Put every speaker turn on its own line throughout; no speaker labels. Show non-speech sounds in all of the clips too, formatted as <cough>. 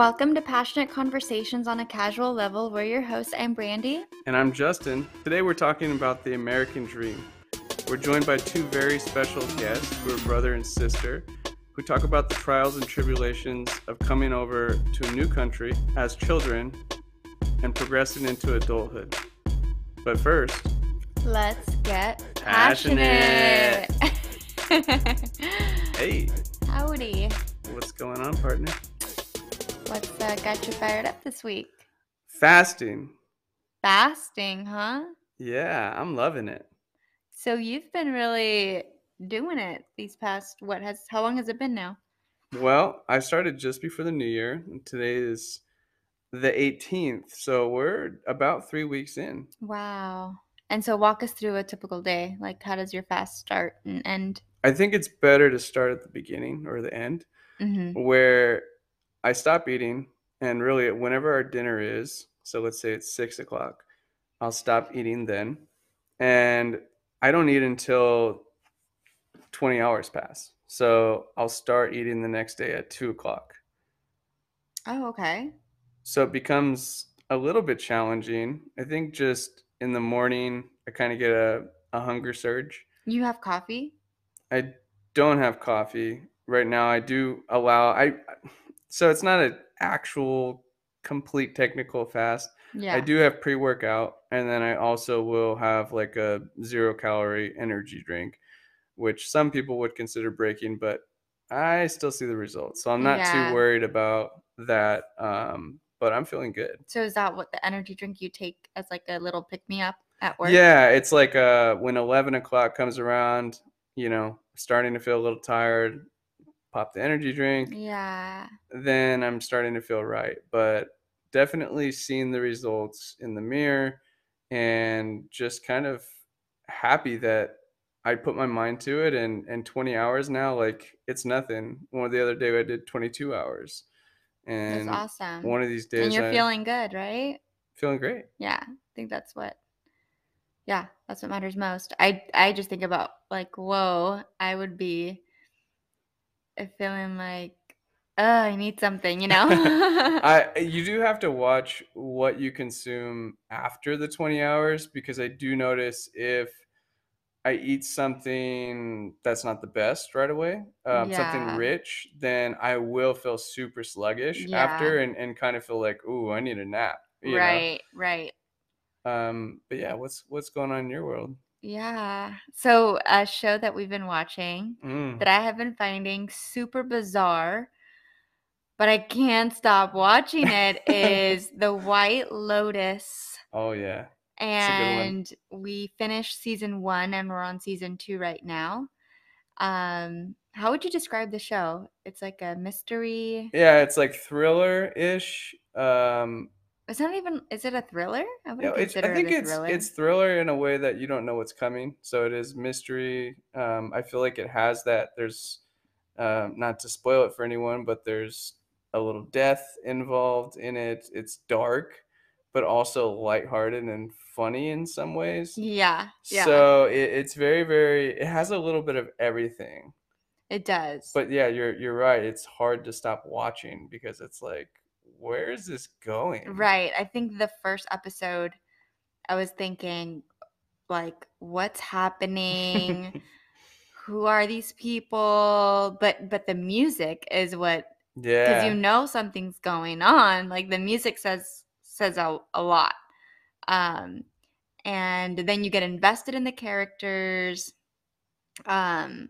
Welcome to Passionate Conversations on a Casual Level. We're your hosts. I'm Brandy.
And I'm Justin. Today we're talking about the American Dream. We're joined by two very special guests who are brother and sister who talk about the trials and tribulations of coming over to a new country as children and progressing into adulthood. But first,
let's get
Passionate.
passionate. <laughs>
hey,
Howdy.
what's going on, partner?
What's uh, got you fired up this week?
Fasting.
Fasting, huh?
Yeah, I'm loving it.
So you've been really doing it these past what has how long has it been now?
Well, I started just before the new year. and Today is the 18th, so we're about three weeks in.
Wow. And so walk us through a typical day. Like how does your fast start and end?
I think it's better to start at the beginning or the end,
Mm-hmm.
where I stop eating, and really, whenever our dinner is, so let's say it's six o'clock, I'll stop eating then, and I don't eat until 20 hours pass. So I'll start eating the next day at two o'clock.
Oh, okay.
So it becomes a little bit challenging. I think just in the morning, I kind of get a, a hunger surge.
You have coffee?
I don't have coffee right now. I do allow I so it's not an actual complete technical fast.
Yeah.
I do have pre-workout and then I also will have like a zero calorie energy drink, which some people would consider breaking, but I still see the results. So I'm not
Yeah.
too worried about that. Um, but I'm feeling good.
So is that what the energy drink you take as like a little pick me up at work?
Yeah, it's like uh when eleven o'clock comes around, you know, starting to feel a little tired, pop the energy drink,
Yeah.
then I'm starting to feel right. But definitely seeing the results in the mirror and just kind of happy that I put my mind to it and and 20 hours now, like it's nothing. One of the other day I did 22 hours.
That's
And
awesome.
one of these days
and you're
I
feeling good, right?
feeling great.
Yeah. I think that's what yeah, that's what matters most. I I just think about like, whoa, I would be feeling like oh, I need something, you know? <laughs>
I <laughs> you do have to watch what you consume after the 20 hours because I do notice if I eat something that's not the best right away, um,
Yeah.
something rich, then I will feel super sluggish after and, and kind of feel like, ooh, I need a nap. You
right, right.
Um, but yeah, what's what's going on in your world?
Yeah. So a show that we've been watching
Mm.
that I have been finding super bizarre, but I can't stop watching it <laughs> is The White Lotus.
Oh yeah. a good one.
And we finished season one and we're on season two right now. Um, how would you describe the show? It's like a mystery.
Yeah, it's like thriller-ish. Um,
It's not even, is it a thriller? I wouldn't
it's, I think
it
it's
thriller.
it's thriller in a way that you don't know what's coming. So it is mystery. Um, I feel like it has that. There's um, not to spoil it for anyone, but there's a little death involved in it. It's dark, but also lighthearted and funny in some ways.
yeah, yeah,
So it, it's very very. It has a little bit of everything.
it does.
But yeah, you're you're right. It's hard to stop watching because it's like, where is this going?
Right. I think the first episode, I was thinking, like, what's happening? <laughs> Who are these people? But but the music is what
yeah.
because you know something's going on. Like the music says says a, a lot. Um, and then you get invested in the characters. Um,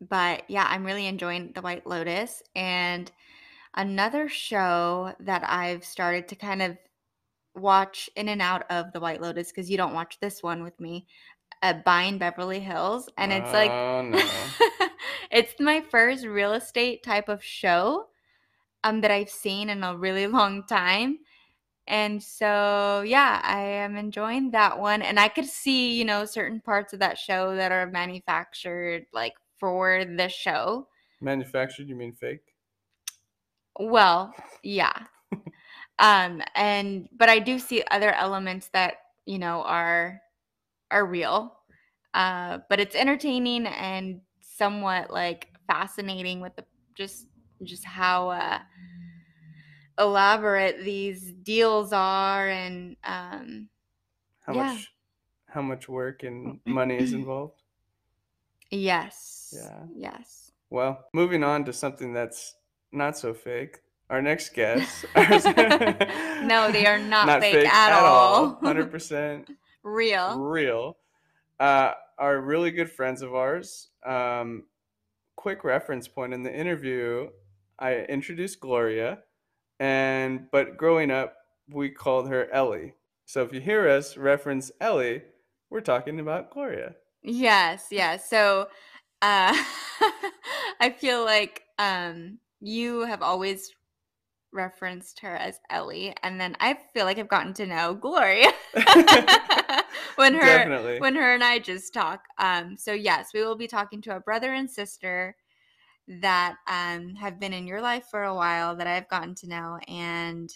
but yeah, I'm really enjoying The White Lotus. And another show that I've started to kind of watch in and out of The White Lotus because you don't watch this one with me. Uh, Buying Beverly Hills, and it's like
Oh, no. <laughs>
it's my first real estate type of show um that I've seen in a really <laughs> long time. And so yeah, I am enjoying that one and I could see, you know, certain parts of that show that are manufactured like for the show.
Manufactured, you mean fake?
Well, yeah. um and but I do see other elements that, you know, are are real. Uh but it's entertaining and somewhat like fascinating with the just just how uh elaborate these deals are and um
How
Yeah.
much how much work and <clears throat> money is involved?
yes.
Yeah.
Yes.
Well, moving on to something that's not so fake. Our next guest. <laughs> <laughs>
No, they are not fake at all. <laughs>
Hundred percent
Real.
real. Uh, are really good friends of ours. Um, quick reference point in the interview, I introduced Gloria, and but growing up, we called her Ellie. So if you hear us reference Ellie, we're talking about Gloria.
Yes, yes. So uh I feel like um you have always referenced her as Ellie and then I feel like I've gotten to know Gloria <laughs> when her
Definitely.
when her and I just talk. Um so yes, we will be talking to a brother and sister that um have been in your life for a while that I've gotten to know and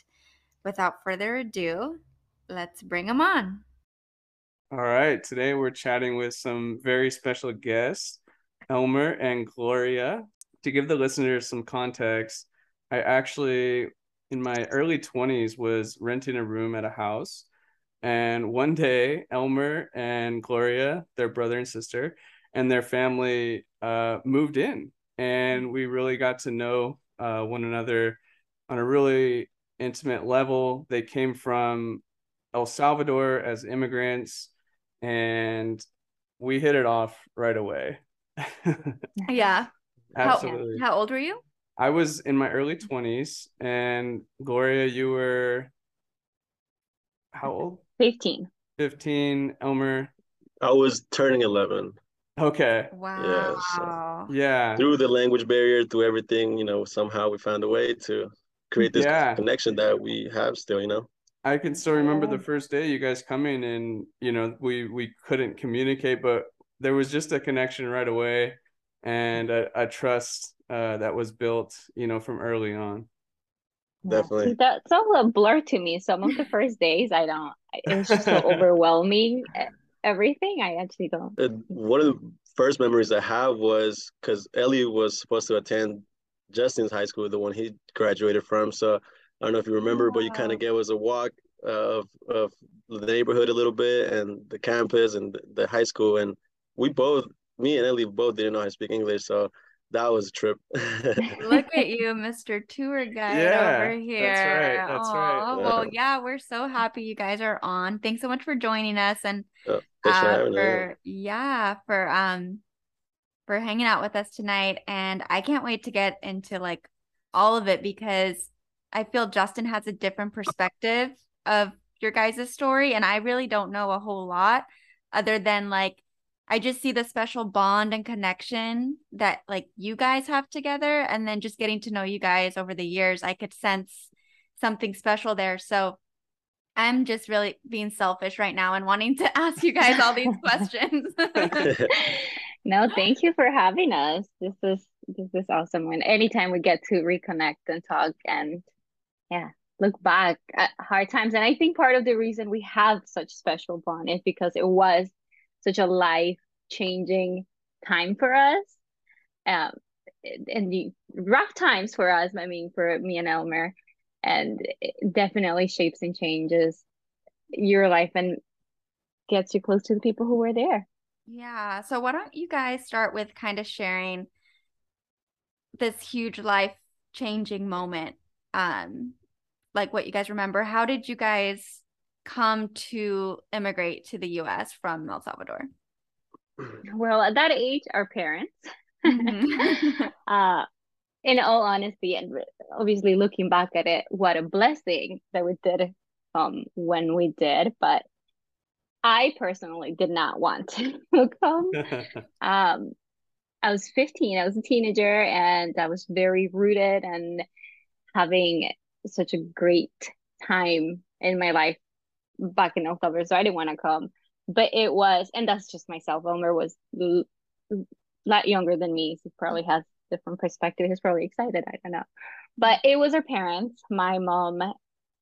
without further ado, let's bring them on.
All right, today we're chatting with some very special guests, Elmer and Gloria. To give the listeners some context, I actually, in my early 20s, was renting a room at a house. And one day, Elmer and Gloria, their brother and sister, and their family uh, moved in. And we really got to know uh, one another on a really intimate level. They came from El Salvador as immigrants and we hit it off right away. <laughs>
Yeah. How-
Absolutely.
How old were you?
I was in my early 20s, and Gloria, you were how old?
15.
15. Elmer.
I was turning 11.
Okay.
Wow.
so-
Yeah.
Through the language barrier, through everything, you know, somehow we found a way to create this
Yeah.
connection that we have still, you know.
I can still remember the first day you guys coming and you know we we couldn't communicate but there was just a connection right away and a, a trust uh, that was built you know from early on.
Definitely.
See, That's all a blur to me. Some of the first days, I don't, it was just so <laughs> overwhelming. Everything, I actually don't.
And one of the first memories I have was because Ellie was supposed to attend Justin's high school, the one he graduated from. So I don't know if you remember, but you kind of gave us a walk uh, of of the neighborhood a little bit and the campus and the, the high school. And we both, me and Ellie, both didn't know how to speak English, so that was a trip. <laughs>
Look at you, Mr. Tour Guide
Yeah,
over
that's
here.
right, that's right.
Aw, Well,
Yeah.
yeah, we're so happy you guys are on. Thanks so much for joining us and
Oh, Thanks for
uh, for yeah, for um for hanging out with us tonight. And I can't wait to get into like all of it because I feel Justin has a different perspective of your guys' story, and I really don't know a whole lot other than like I just see the special bond and connection that like you guys have together, and then just getting to know you guys over the years, I could sense something special there. So I'm just really being selfish right now and wanting to <laughs> ask you guys all these questions. <laughs> <laughs>
No, thank you for having us. This is this is awesome. When anytime we get to reconnect and talk and yeah, look back at hard times. And I think part of the reason we have such special bond is because it was such a life changing time for us. Um, and the rough times for us, I mean, for me and Elmer, and it definitely shapes and changes your life and gets you close to the people who were there.
Yeah. So why don't you guys start with kind of sharing this huge life changing moment? Um, like what you guys remember. How did you guys come to immigrate to the US from El Salvador? <clears throat>
Well, at that age, our parents,
Mhm. <laughs>
uh, in all honesty, and obviously looking back at it, what a blessing that we did um when we did. But I personally did not want to <laughs> come. <laughs> Um, I was 15, I was a teenager, and I was very rooted and having such a great time in my life back in Salvador. So I didn't want to come. But it was, and that's just myself. Elmer was a lot younger than me, so he probably has different perspective. He's probably excited. I don't know. But it was our parents. My mom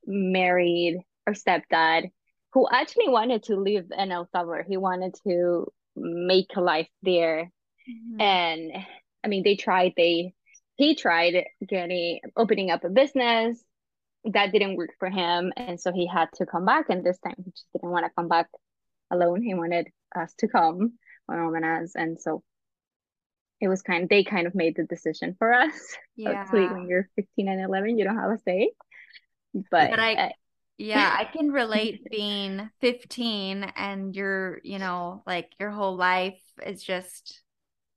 married our stepdad, who actually wanted to live in El Salvador. He wanted to make a life there
Mhm.
and I mean they tried they he tried getting opening up a business that didn't work for him, and so he had to come back. And this time, he just didn't want to come back alone. He wanted us to come, my mom and us, and so it was kind. Of, they kind of made the decision for us.
Yeah. <laughs>
Obviously, when you're 15 and 11, you don't have a say. But,
But I-
uh,
Yeah, I <laughs> can relate being 15 and your, you know, like your whole life is just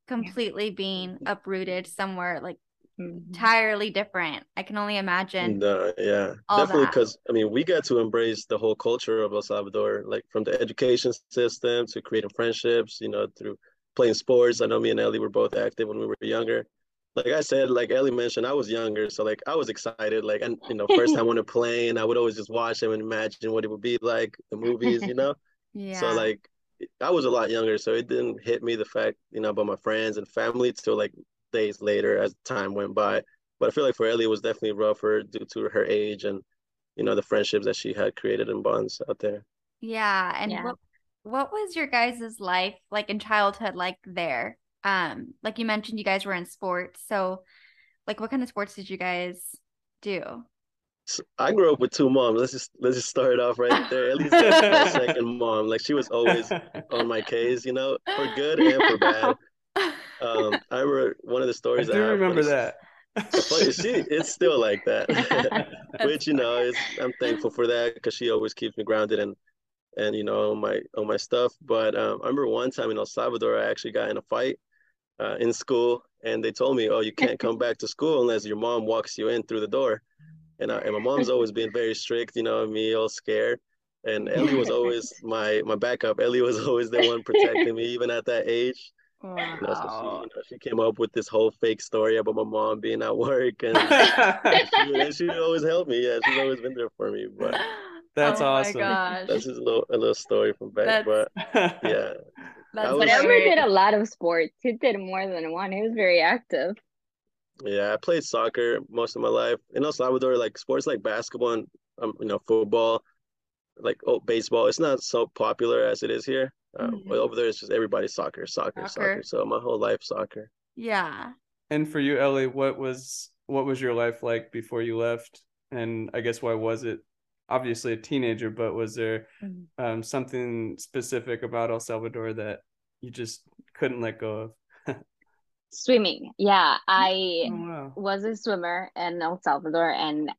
completely being uprooted somewhere like.
Mm-hmm.
entirely different. I can only imagine.
No, yeah, definitely. Because I mean, we got to embrace the whole culture of El Salvador, like from the education system to creating friendships. You know, through playing sports. I know me and Ellie were both active when we were younger. Like I said, like Ellie mentioned, I was younger, so like I was excited. Like, and you know, first time on a plane, I would always just watch them and imagine what it would be like, the movies. You know. <laughs>
Yeah.
So like I was a lot younger, so it didn't hit me the fact, you know, about my friends and family till like days later as time went by. But I feel like for Ellie it was definitely rougher due to her age and, you know, the friendships that she had created and bonds out there.
Yeah, and
Yeah.
what what was your guys' life like in childhood like there? Um, like you mentioned you guys were in sports. So like what kind of sports did you guys do?
So I grew up with two moms. Let's just let's just start it off right <laughs> there. Ellie's my second mom. Like she was always on my <laughs> case, you know, for good and for bad. Um, I remember one of the
I
stories
do
I
remember
was-
that.
But she, it's still like that. <laughs> <laughs> which you know is I'm thankful for that because she always keeps me grounded and and you know on my on my stuff. But um, I remember one time in El Salvador, I actually got in a fight uh, in school, and they told me, "Oh, you can't come back to school unless your mom walks you in through the door." And I, and my mom's always been very strict, you know, me all scared. And Ellie was always my my backup. Ellie was always the one protecting me, even at that age. You know, so she, you know, she came up with this whole fake story about my mom being at work, and <laughs> she, and she always helped me. Yeah, she's always been there for me. But <laughs>
That's
oh
awesome.
my gosh.
that's just a little a little story from back.
That's-
But <laughs> yeah,
That's
I
But
was-
Elmer did a lot of sports. He did more than one. He was very active.
yeah, I played soccer most of my life in El Salvador. Like sports like basketball and um, you know football, like oh baseball. It's not so popular as it is here. Um,
Mhm.
but over there, it's just everybody soccer, soccer,
Soccer.
soccer. So my whole life soccer.
Yeah.
And for you, Ellie, what was what was your life like before you left? And I guess why was it? Obviously a teenager, but was there
Mhm.
um, something specific about El Salvador that you just couldn't let go of? <laughs>
Swimming. Yeah, I
Oh, wow.
was a swimmer in El Salvador and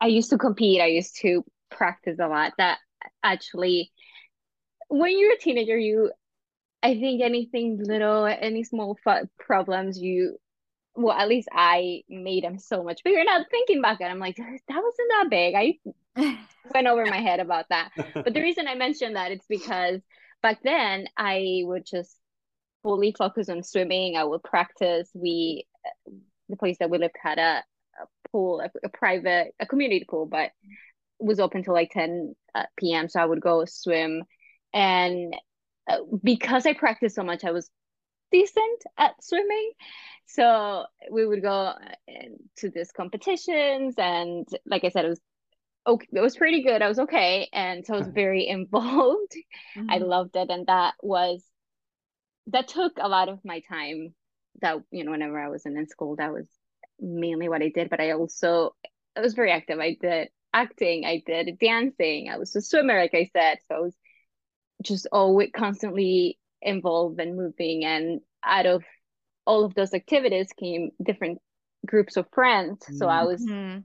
I used to compete. I used to practice a lot. That actually, when you're a teenager, you, I think anything little, any small problems, you, well, at least I made them so much bigger. Now thinking back at, I'm like, that wasn't that big. I <laughs> went over my head about that. <laughs> But the reason I mentioned that it's because back then I would just fully focus on swimming. I would practice. We, the place that we lived had a, a pool, a, a private, a community pool, but was open till like 10 uh, p.m. So I would go swim. And uh, because I practiced so much, I was decent at swimming. So we would go uh, to these competitions. And like I said, it was okay. It was pretty good. I was okay. And so I was very <laughs> involved. I
Mhm.
loved it. And that was, that took a lot of my time. That, you know, whenever I wasn't in school, that was mainly what I did. But I also, I was very active. I did acting, I did dancing, I was a swimmer, like I said. So I was just always constantly involved and moving. And out of all of those activities came different groups of friends. So I was
Mhm.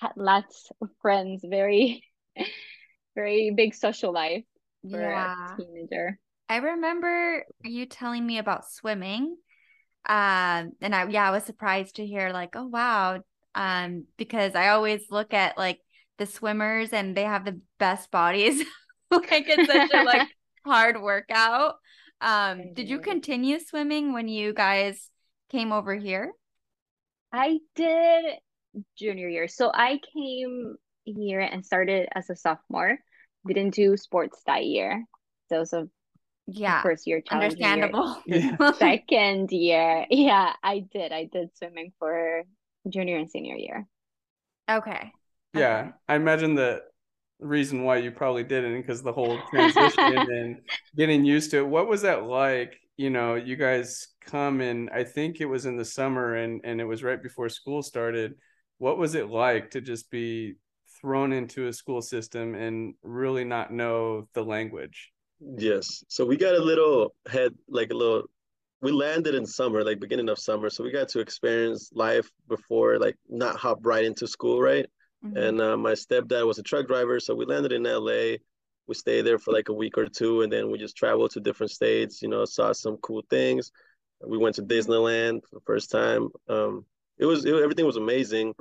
had lots of friends, very, <laughs> very big social life for
Yeah.
a teenager.
I remember you telling me about swimming. Um, and I yeah, I was surprised to hear like, oh wow. Um, because I always look at like the swimmers and they have the best bodies. <laughs> like it's such a like <laughs> hard workout. Um, did you continue swimming when you guys came over here?
I did junior year. So I came here and started as a sophomore. Didn't do sports that year. So it was a
Yeah,
first year challenging year.
understandable.
Yeah. <laughs>
Second year, yeah, I did. I did swimming for junior and senior year.
Okay.
Yeah,
Okay.
I imagine the reason why you probably didn't because the whole transition <laughs> and getting used to it. What was that like? You know, you guys come and I think it was in the summer and and it was right before school started. what was it like to just be thrown into a school system and really not know the language?
Yes. So we got a little head, like a little, we landed in summer, like beginning of summer. So we got to experience life before, like not hop right into school, right? Mm-hmm. And uh, my stepdad was a truck driver. So we landed in LA. We stayed there for like a week or two. And then we just traveled to different states, you know, saw some cool things. We went to Disneyland for the first time. Um, it was, it, everything was amazing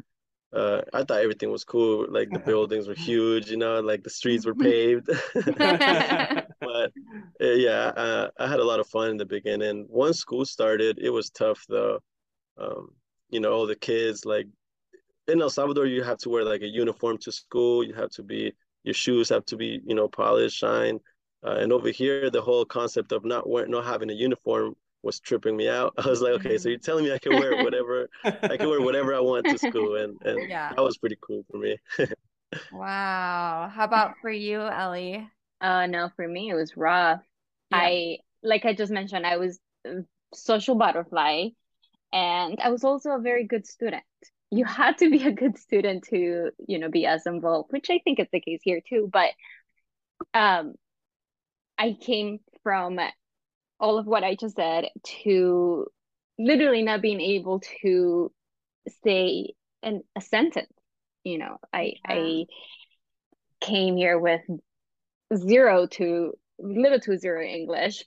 uh, I thought everything was cool. Like the <laughs> buildings were huge, you know, like the streets were paved. <laughs> <laughs> but uh, yeah, uh, I had a lot of fun in the beginning. Once school started, it was tough though. Um, you know, all the kids like in El Salvador, you have to wear like a uniform to school. You have to be your shoes have to be you know polished, shine. Uh, and over here, the whole concept of not wearing, not having a uniform was tripping me out. <laughs> I was like, okay, so you're telling me I can wear <laughs> whatever I can wear whatever I want to school, and and yeah. that was pretty cool for me. <laughs>
wow. How about for you, Ellie?
Uh, no, for me it was rough. Yeah. I like I just mentioned, I was social butterfly, and I was also a very good student. You had to be a good student to you know be as involved, which I think is the case here too. But um, I came from all of what I just said to literally not being able to say an, a sentence. You know, I yeah. I came here with zero to little to zero English.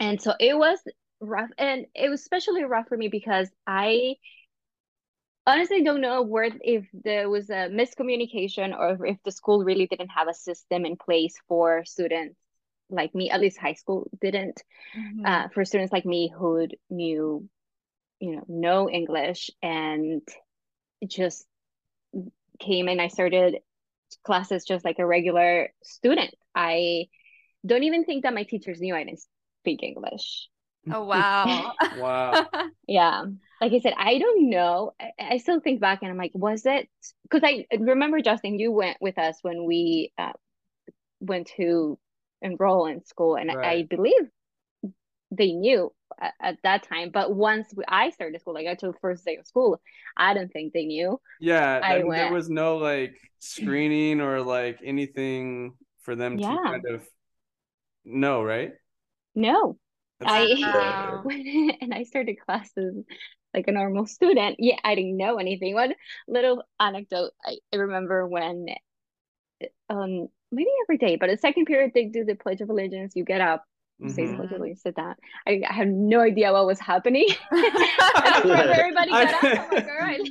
And so it was rough and it was especially rough for me because I honestly don't know where if there was a miscommunication or if the school really didn't have a system in place for students like me, at least high school didn't. Mm-hmm. Uh, for students like me who knew, you know, no English and just came and I started classes just like a regular student. I don't even think that my teachers knew I didn't speak English.
Oh <laughs> wow. <laughs>
wow.
yeah. Like I said, I don't know. I, I, still think back and I'm like, was it because I remember Justin, you went with us when we uh, went to enroll in school and right. I believe they knew at, at, that time but once we, i started school like i took the first day of school i don't think they knew
yeah I went, there was no like screening or like anything for them yeah. to kind of know right
no That's i <laughs> <laughs> and i started classes like a normal student yeah i didn't know anything one little anecdote i, I remember when um maybe every day, but the second period they do the Pledge of Allegiance. You get up, mm-hmm. say the Pledge of Allegiance, said that. I, I had no idea what was happening. <laughs> <laughs> everybody got I, up. Like,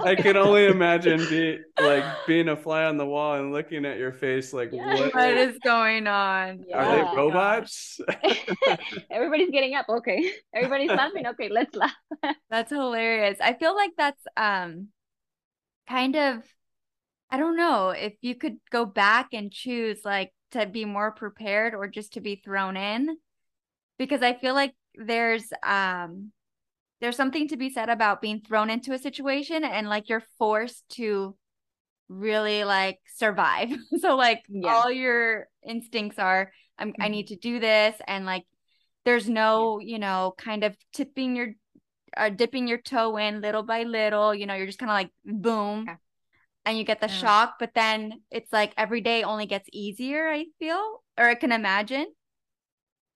<laughs>
I can only imagine be like being a fly on the wall and looking at your face like yeah. what?
what is going on?
Yeah. Are they robots?
Everybody's getting up. Okay. Everybody's laughing. Okay, let's laugh.
that's hilarious. I feel like that's um kind of I don't know if you could go back and choose like to be more prepared or just to be thrown in because I feel like there's um there's something to be said about being thrown into a situation and like you're forced to really like survive. <laughs> so like yeah. all your instincts are I'm mm-hmm. I need to do this and like there's no, you know, kind of tipping your uh, dipping your toe in little by little, you know, you're just kind of like boom. Yeah and you get the yeah. shock, but then it's like every day only gets easier, I feel, or I can imagine.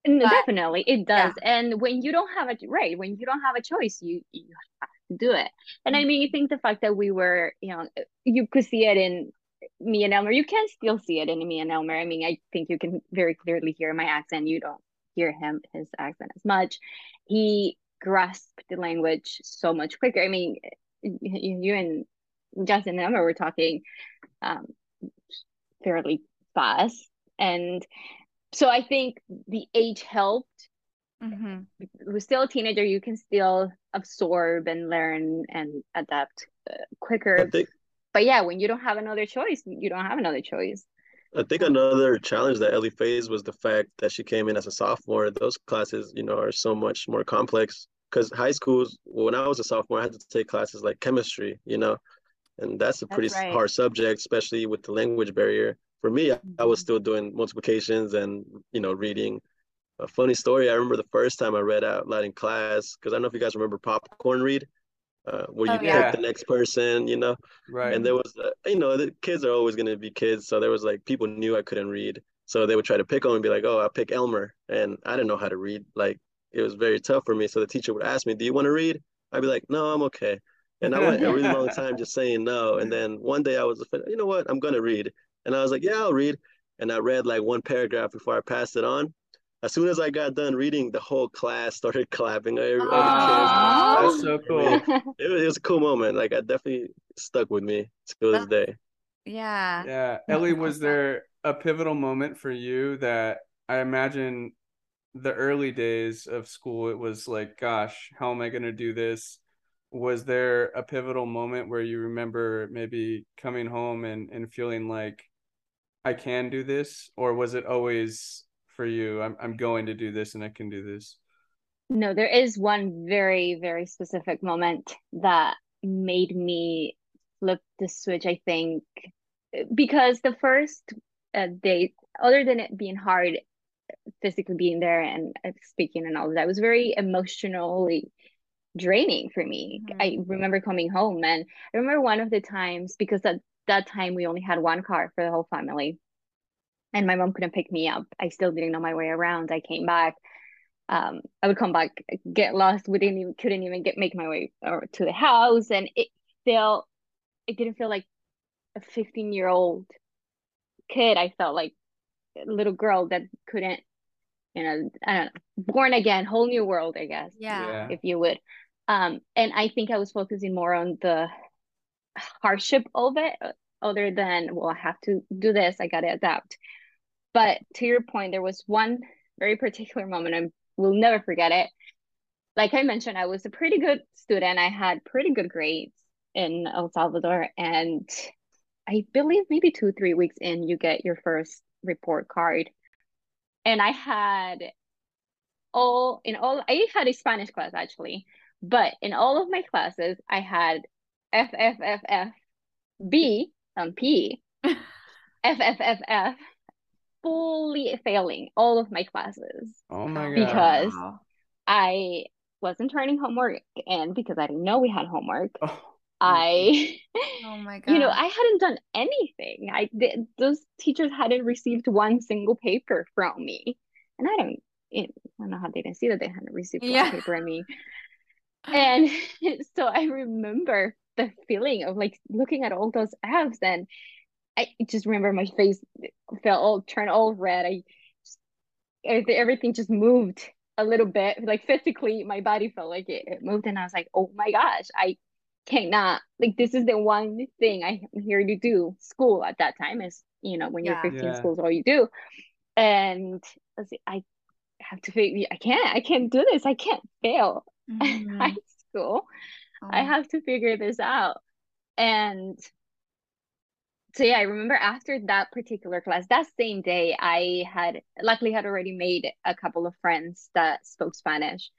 But, Definitely, it does. Yeah. And when you don't have a right, when you don't have a choice, you you have to do it. And mm-hmm. I mean, you think the fact that we were, you know, you could see it in me and Elmer. You can still see it in me and Elmer. I mean, I think you can very clearly hear my accent. You don't hear him his accent as much. He grasped the language so much quicker. I mean, you, you and Justin and Emma were talking um, fairly fast. And so I think the age helped. Mm-hmm. We're still a teenager, you can still absorb and learn and adapt uh, quicker. Think, but yeah, when you don't have another choice, you don't have another choice.
I think another challenge that Ellie faced was the fact that she came in as a sophomore. Those classes, you know, are so much more complex because high schools, when I was a sophomore, I had to take classes like chemistry, you know, and that's a pretty that's right. hard subject especially with the language barrier for me I, I was mm-hmm. still doing multiplications and you know reading a funny story i remember the first time i read out loud in class because i don't know if you guys remember popcorn read uh, where you
Oh,
pick
yeah.
the next person, you know.
Right.
And there was, uh, you know, the kids are always going to be kids. So there was like people knew I couldn't read. So they would try to pick on me and be like, oh, I'll pick Elmer. And I didn't know how to read. Like it was very tough for me. So the teacher would ask me, do you want to read? I'd be like, no, I'm okay. And I went a really long time just saying no. And then one day I was, you know what? I'm going to read. And I was like, yeah, I'll read. And I read like one paragraph before I passed it on. As soon as I got done reading, the whole class started <laughs> clapping. All the
Aw.
That's so cool.
kids. It was, it was a cool moment. Like I definitely stuck with me to this day.
Yeah.
Yeah.
That's
Ellie, was there a pivotal moment for you that I imagine the early days of school, it was like, gosh, how am I going to do this? Was there a pivotal moment where you remember maybe coming home and, and feeling like I can do this? Or was it always for you, I'm, I'm going to do this and I can do this?
No, there is one very, very specific moment that made me flip the switch, I think, because the first uh, day, other than it being hard physically being there and uh, speaking and all that, was very emotionally draining for me.
Mhm.
I remember coming home and I remember one of the times because at that time we only had one car for the whole family and my mom couldn't pick me up. I still didn't know my way around. I came back. Um, I would come back, get lost. We didn't even couldn't even get make my way or to the house, and it felt it didn't feel like a 15 year old kid. I felt like a little girl that couldn't, you know, I don't know, born again, whole new world, I guess
Yeah.
if you would. Um, and I think I was focusing more on the hardship of it, uh, other than, well, I have to do this, I got to adapt. But to your point, there was one very particular moment, I will never forget it. Like I mentioned, I was a pretty good student. I had pretty good grades in El Salvador. And I believe maybe two, three weeks in, you get your first report card. And I had all in all I had a Spanish class actually, but in all of my classes I had F F F F B um P <laughs> F F F F fully failing all of my classes.
Oh my God.
Because- I wasn't turning homework in because I didn't know we had homework.
Oh,
I
Oh my god. <laughs>
you know, I hadn't done anything. I th- those teachers hadn't received one single paper from me, and I don't, I don't know how they didn't see that they hadn't received
Yeah.
one paper from me. And <laughs> so I remember the feeling of like looking at all those Fs, and I just remember my face felt all turned all red. I just, everything, everything just moved a little bit, like physically, my body felt like it, it moved, and I was like, oh my gosh, I cannot like this is the one thing I'm here to do. School at that time is, you know, when you're 15,
Yeah.
school's all you do. And I was like, I have to figure I can't, I can't do this. I can't fail
Mhm.
high school. I
Oh.
have to figure this out. And so yeah, I remember after that particular class, that same day, I had luckily had already made a couple of friends that spoke Spanish.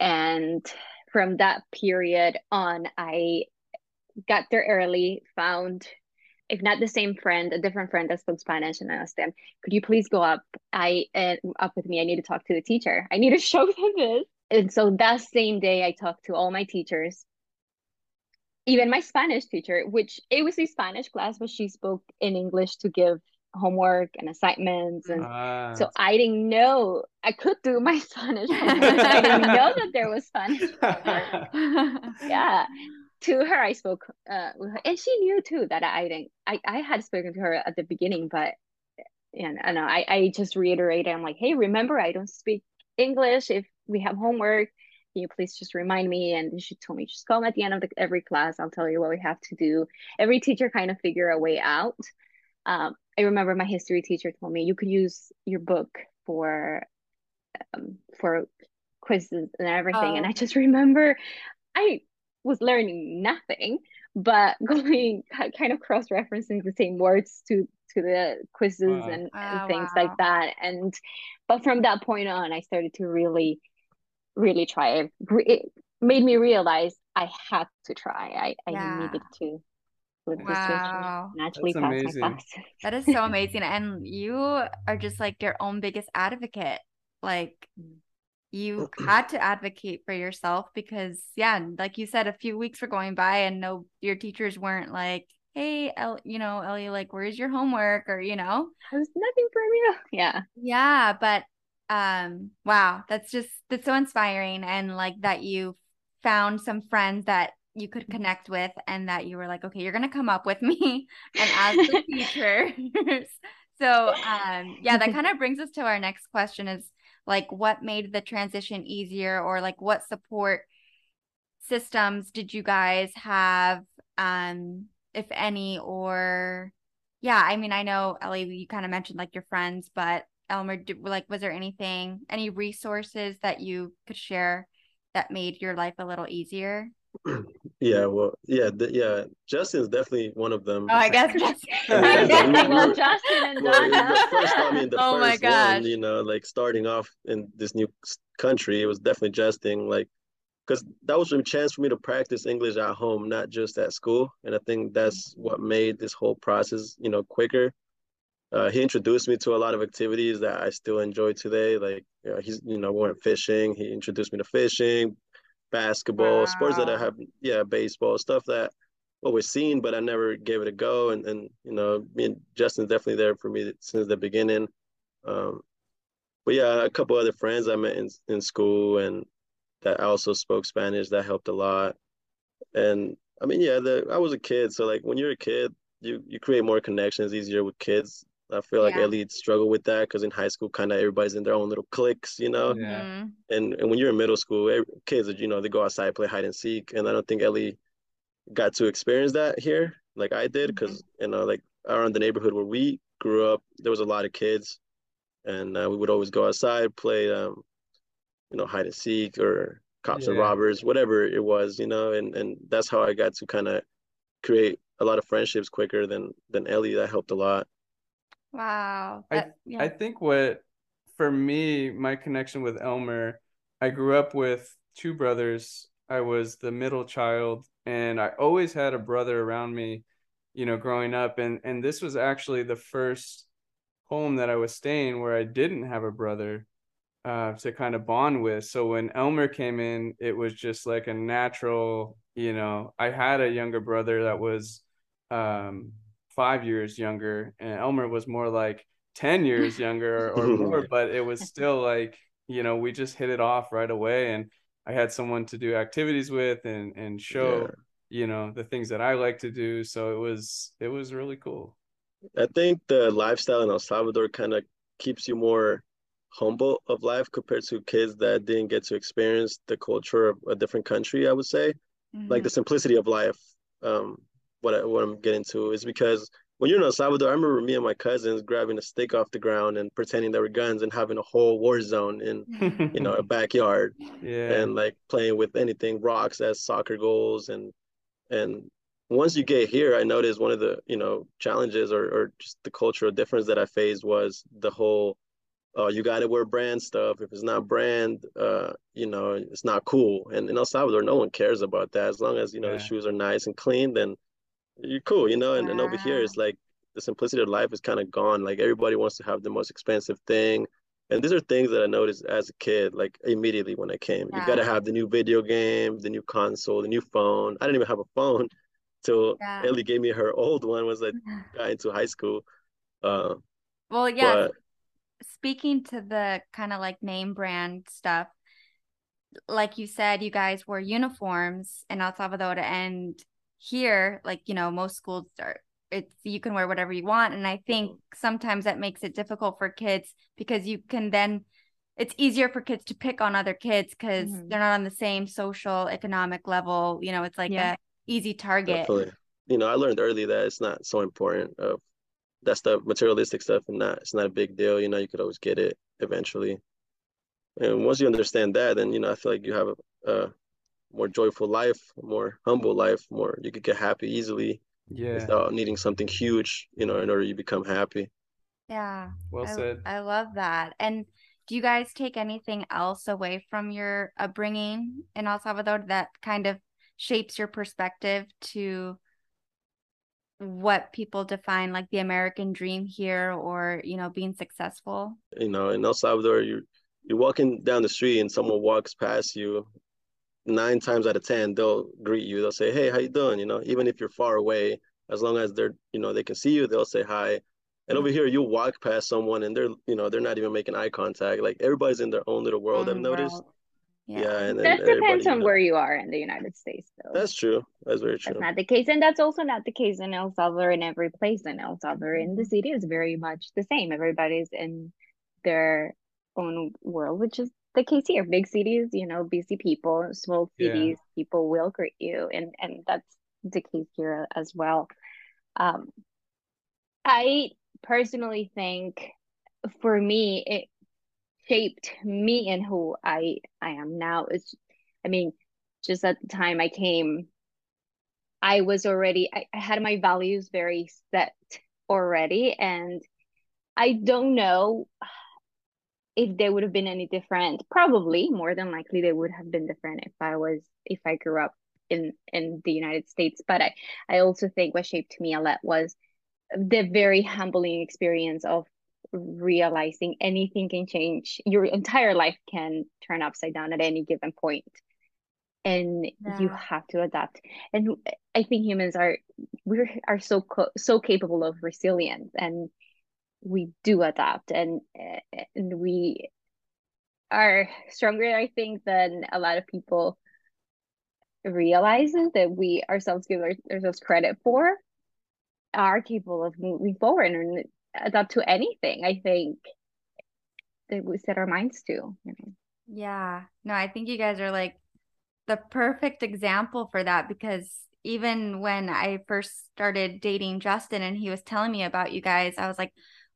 And from that period on, I got there early, found if not the same friend, a different friend that spoke Spanish, and I asked them, "Could you please go up? I uh, up with me. I need to talk to the teacher. I need to <laughs> show them this." And so that same day, I talked to all my teachers, even my Spanish teacher, which it was a Spanish class, but she spoke in English to give homework and assignments and
Ah,
so I didn't know I could do my <laughs> Spanish. I didn't know that there was Spanish. <laughs> Yeah. To her, I spoke uh, with her, and she knew too that I didn't. I, I had spoken to her at the beginning, but and I know I, I just reiterated. I'm like, hey, remember, I don't speak English. If we have homework, can you please just remind me? And she told me, just come at the end of the, every class. I'll tell you what we have to do. Every teacher kind of figure a way out. Um, I remember my history teacher told me you could use your book for um, for quizzes and everything. And
Oh.
I just remember I was learning nothing, but <laughs> going kind of cross referencing the same words to to the quizzes
Wow.
and, and
Oh,
things
wow.
like that. And but from that point on, I started to really, really try. It, it made me realize I had to try. I, I
Yeah.
needed to flip the switch
Wow.
and
That's
pass my
amazing. <laughs>
That is so amazing. And you are just like your own biggest advocate. Like you had to advocate for yourself because yeah like you said a few weeks were going by and no your teachers weren't like hey El, you know ellie like where's your homework or you know
there's nothing from you yeah
yeah but um wow that's just that's so inspiring and like that you found some friends that you could connect with and that you were like okay you're gonna come up with me <laughs> and as the <laughs> teachers. <laughs> So um yeah that kind of brings us to our next question is like what made the transition easier or like what support systems did you guys have um if any or yeah i mean i know ellie you kind of mentioned like your friends but Um, elmer did, like was there anything any resources that you could share that made your life a little easier? <clears throat>
Yeah well yeah the, yeah justin's definitely one of them.
Oh i guess <laughs> <laughs>
yeah, well, justin and
well, the first i mean the <laughs>
oh
first
my gosh.
one you know like starting off in this new country it was definitely justin like because that was a chance for me to practice english at home not just at school and i think that's what made this whole process you know quicker uh, he introduced me to a lot of activities that I still enjoy today. Like you know, he's, you know, we went fishing. He introduced me to fishing, basketball, wow. sports that I have, yeah, baseball, stuff that always seen, but I never gave it a go. And and you know, me and Justin's definitely there for me since the beginning. Um, but yeah, a couple other friends I met in in school and that also spoke Spanish that helped a lot. And I mean, yeah, the I was a kid, so like when you're a kid, you you create more connections easier with kids. I feel like yeah. Ellie struggled with that because in high school, kind of everybody's in their own little cliques, you know.
Yeah. Mm-hmm.
And and when you're in middle school, every, kids, you know, they go outside play hide and seek, and I don't think Ellie got to experience that here like I did because mm-hmm. you know, like around the neighborhood where we grew up, there was a lot of kids, and uh, we would always go outside play, um, you know, hide and seek or cops yeah. and robbers, whatever it was, you know, and and that's how I got to kind of create a lot of friendships quicker than than Ellie. That helped a lot.
Wow.
That, I yeah. I think what for me, my connection with Elmer, I grew up with two brothers. I was the middle child and I always had a brother around me, you know, growing up and and this was actually the first home that I was staying where I didn't have a brother uh, to kind of bond with. So when Elmer came in, it was just like a natural, you know, I had a younger brother that was um, five years younger, and Elmer was more like 10 years younger or <laughs> more, but it was still like, you know, we just hit it off right away. And I had someone to do activities with and, and show, yeah. you know, the things that I like to do. So it was, it was really cool.
I think the lifestyle in El Salvador kind of keeps you more humble of life compared to kids that didn't get to experience the culture of a different country, I would say. Mm-hmm. Like the simplicity of life. Um, what I, what I'm getting to is because when you're in El Salvador, I remember me and my cousins grabbing a stick off the ground and pretending they were guns and having a whole war zone in <laughs> you know a backyard
yeah.
and like playing with anything rocks as soccer goals and and once you get here i noticed one of the you know challenges or, or just the cultural difference that i faced was the whole uh, you got to wear brand stuff if it's not brand uh, you know it's not cool and in el salvador no one cares about that as long as you know yeah. the shoes are nice and clean then you're cool, you know. And, wow. and over here, it's like the simplicity of life is kind of gone. Like everybody wants to have the most expensive thing. And these are things that I noticed as a kid, like immediately when I came. Yeah. You got to have the new video game, the new console, the new phone. I didn't even have a phone <laughs> till yeah. Ellie gave me her old one once I <laughs> got into high school. Uh,
well, yeah. But... Speaking to the kind of like name brand stuff, like you said, you guys wore uniforms in El Salvador, and here like you know most schools are it's you can wear whatever you want and i think sometimes that makes it difficult for kids because you can then it's easier for kids to pick on other kids because mm-hmm. they're not on the same social economic level you know it's like yeah. a easy target
Definitely. you know i learned early that it's not so important of that stuff materialistic stuff and not it's not a big deal you know you could always get it eventually and once you understand that then you know i feel like you have a, a more joyful life, more humble life, more you could get happy easily.
Yeah.
Without needing something huge, you know, in order you become happy.
Yeah.
Well
I,
said.
I love that. And do you guys take anything else away from your upbringing in El Salvador that kind of shapes your perspective to what people define like the American dream here or, you know, being successful?
You know, in El Salvador, you're you're walking down the street and someone walks past you, nine times out of ten they'll greet you. They'll say, "Hey, how you doing?" You know, even if you're far away, as long as they're you know they can see you, they'll say hi. And over mm-hmm. here, you walk past someone and they're you know they're not even making eye contact. Like everybody's in their own little world. I've noticed.
World.
Yeah, and,
that depends on
you know,
where you are in the United States, though.
That's true. That's very true.
That's not the case, and that's also not the case in El Salvador. In every place in El Salvador, in the mm-hmm. city is very much the same. Everybody's in their own world, which is the case here. Big cities, you know, busy people. Small
Yeah.
cities, people will greet you, and and that's the case here as well. Um, I personally think, for me, it shaped me and who I I am now. It's, I mean, just at the time I came, I was already I, I had my values very set already, and I don't know if they would have been any different. Probably more than likely they would have been different if I was if I grew up in in the United States. But I I also think what shaped me a lot was the very humbling experience of realizing anything can change. Your entire life can turn upside down at any given point, and you have to adapt. And I think humans are we are so co- so capable of resilience, and we do adapt, and and we are stronger. I think than a lot of people realize that we ourselves give ourselves credit for are capable of moving forward and adapt to anything. I think that we set our minds to.
Yeah. No, I think you guys are like the perfect example for that because even when I first started dating Justin and he was telling me about you guys, I was like,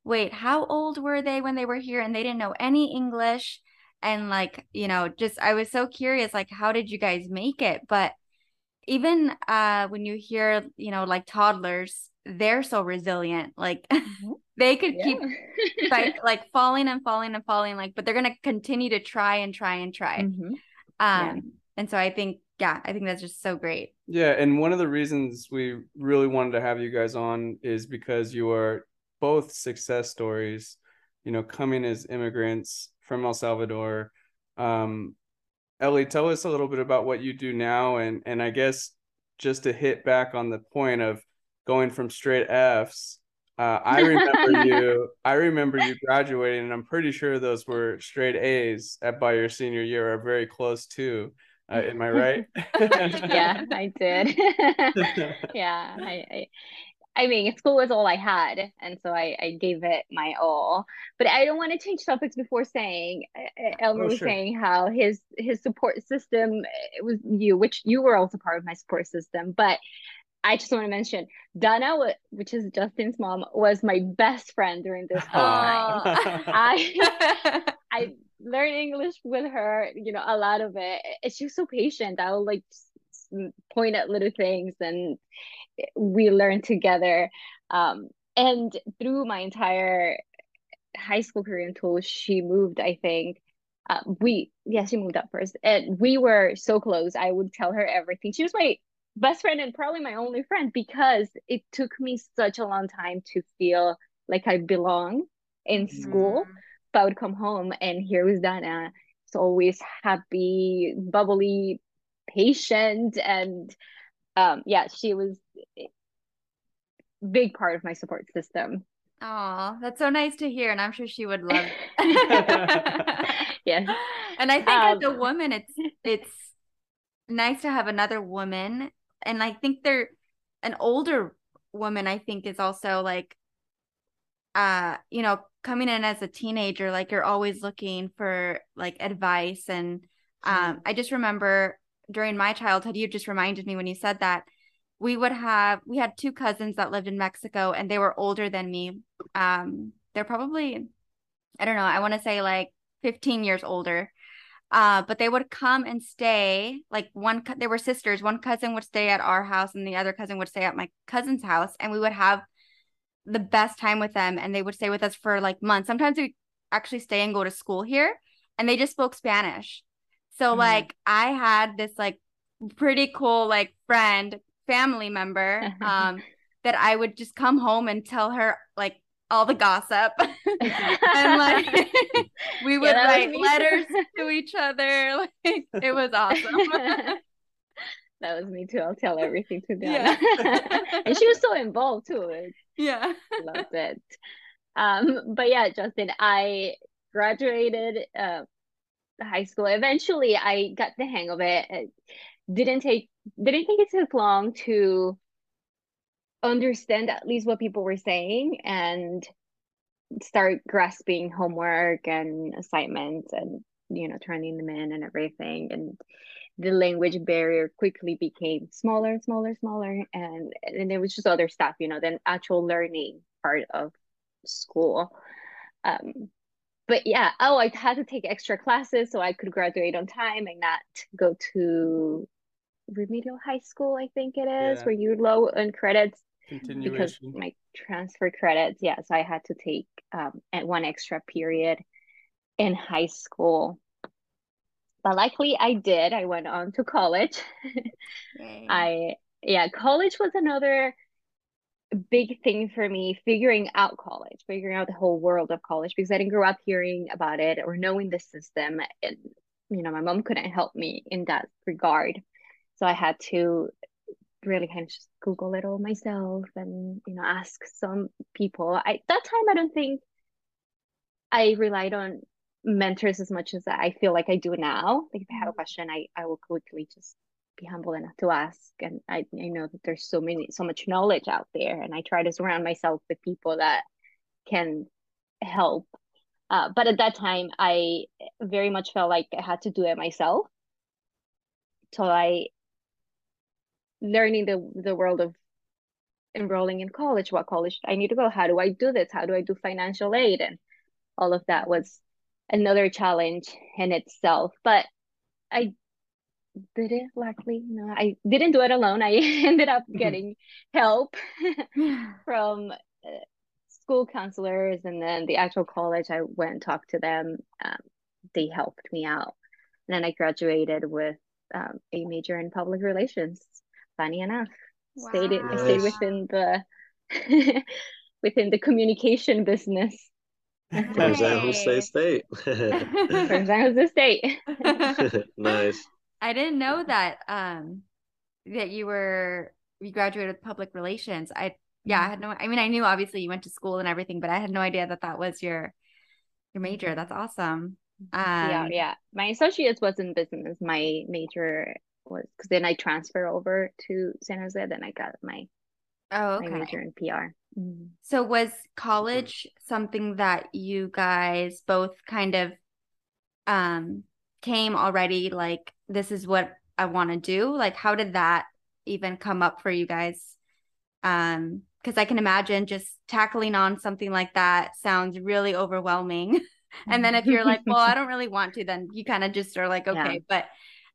wait, how old were they when they were here? And they didn't know any English. And like, you know, just I was so curious, like, how did you guys make it? But even uh when you hear, you know, like toddlers, they're so resilient. Like <laughs> they could keep like <laughs> like falling and falling and falling, like, but they're gonna continue to try and try and try.
Mhm.
Um,
Yeah.
and so I think, yeah, I think that's just so great.
Yeah, and one of the reasons we really wanted to have you guys on is because you are both success stories, you know, coming as immigrants from El Salvador. Um, Ellie, tell us a little bit about what you do now, and and I guess just to hit back on the point of going from straight Fs. Uh, I remember <laughs> you. I remember you graduating, and I'm pretty sure those were straight A's at by your senior year, or very close to. Uh, am I right? <laughs>
yeah, I did. <laughs> yeah, I, I I mean, school was all I had, and so I, I gave it my all. But I don't want to change topics before saying uh, Elmer
Oh,
was
sure.
saying how his his support system it was you, which you were also part of my support system. But I just want to mention Donna, which is Justin's mom, was my best friend during this whole time. <laughs> I <laughs> I learned English with her, you know, a lot of it. She was so patient. I would like point at little things and we learned together. Um, and through my entire high school career until she moved, I think. Uh, we yeah, she moved up first, and we were so close. I would tell her everything. She was my best friend and probably my only friend because it took me such a long time to feel like I belong in school. But I would come home and here was Dana. It's always happy, bubbly, patient, and um, yeah, she was a big part of my support system.
Oh, that's so nice to hear, and I'm sure she would love. it. <laughs> <laughs>
Yes.
and I think as a
Um,
woman, it's it's nice to have another woman, and I think they're an older woman. I think is also like, uh, you know, coming in as a teenager, like you're always looking for like advice, and um, I just remember during my childhood, you just reminded me when you said that we would have we had two cousins that lived in Mexico and they were older than me. Um, they're probably I don't know, I want to say like 15 years older. Uh, but they would come and stay like one they were sisters. One cousin would stay at our house and the other cousin would stay at my cousin's house and we would have the best time with them and they would stay with us for like months. Sometimes we actually stay and go to school here and they just spoke Spanish. So
Mhm.
like I had this like pretty cool like friend, family member um <laughs> that I would just come home and tell her like all the gossip. <laughs> and like <laughs> we would yeah, write letters to each other. Like it was awesome.
that was me too. I'll tell everything to them. Yeah. and she was so involved too.
Yeah.
Loved it. Um, but yeah, Justin, I graduated uh, high school. Eventually I got the hang of it. it didn't take didn't take it took long to understand at least what people were saying and start grasping homework and assignments and you know turning them in and everything and the language barrier quickly became smaller and smaller and smaller and and it was just other stuff you know than actual learning part of school um but yeah oh i had to take extra classes so i could graduate on time and not go to remedial high school i think it is yeah. where you're low on credits because my transfer credits. Yes yeah, so i had to take um at one extra period in high school. But luckily i did. I went on to college. <laughs> I yeah college was another big thing for me figuring out college figuring out the whole world of college because i didn't grow up hearing about it or knowing the system and you know my mom couldn't help me in that regard so i had to really kind of just Google it all myself and you know ask some people. I that time I don't think I relied on mentors as much as I feel like I do now. Like if I have a mm-hmm. question, I I will quickly just be humble enough to ask. And I, I know that there's so many so much knowledge out there and I try to surround myself with people that can help. Uh, but at that time I very much felt like I had to do it myself. So I learning the the world of enrolling in college what college i need to go how do i do this how do i do financial aid and all of that was another challenge in itself but i did it luckily no i didn't do it alone i <laughs> ended up mm-hmm. getting help <laughs> <sighs> from uh, school counselors and then the actual college i went and talked to them um, they helped me out and then i graduated with um, a major in public relations funny enough wow. stayed it, I stayed within the <laughs> within the communication business
from San Jose State.
from San Jose State.
nice.
I didn't know that um that you were you graduated with public relations. I yeah, I had no I mean I knew obviously you went to school and everything, but I had no idea that that was your your major. That's awesome.
Um, yeah, yeah. My associates was in business. My major was because then I transfer over to San Jose. Then I got my
oh okay.
my major in PR. Mm-hmm.
So was college something that you guys both kind of um came already like this is what I want to do? Like how did that even come up for you guys? Um because I can imagine just tackling on something like that sounds really overwhelming. <laughs> and then if you're like, well, I don't really want to, then you kind of just are like, okay, yeah. but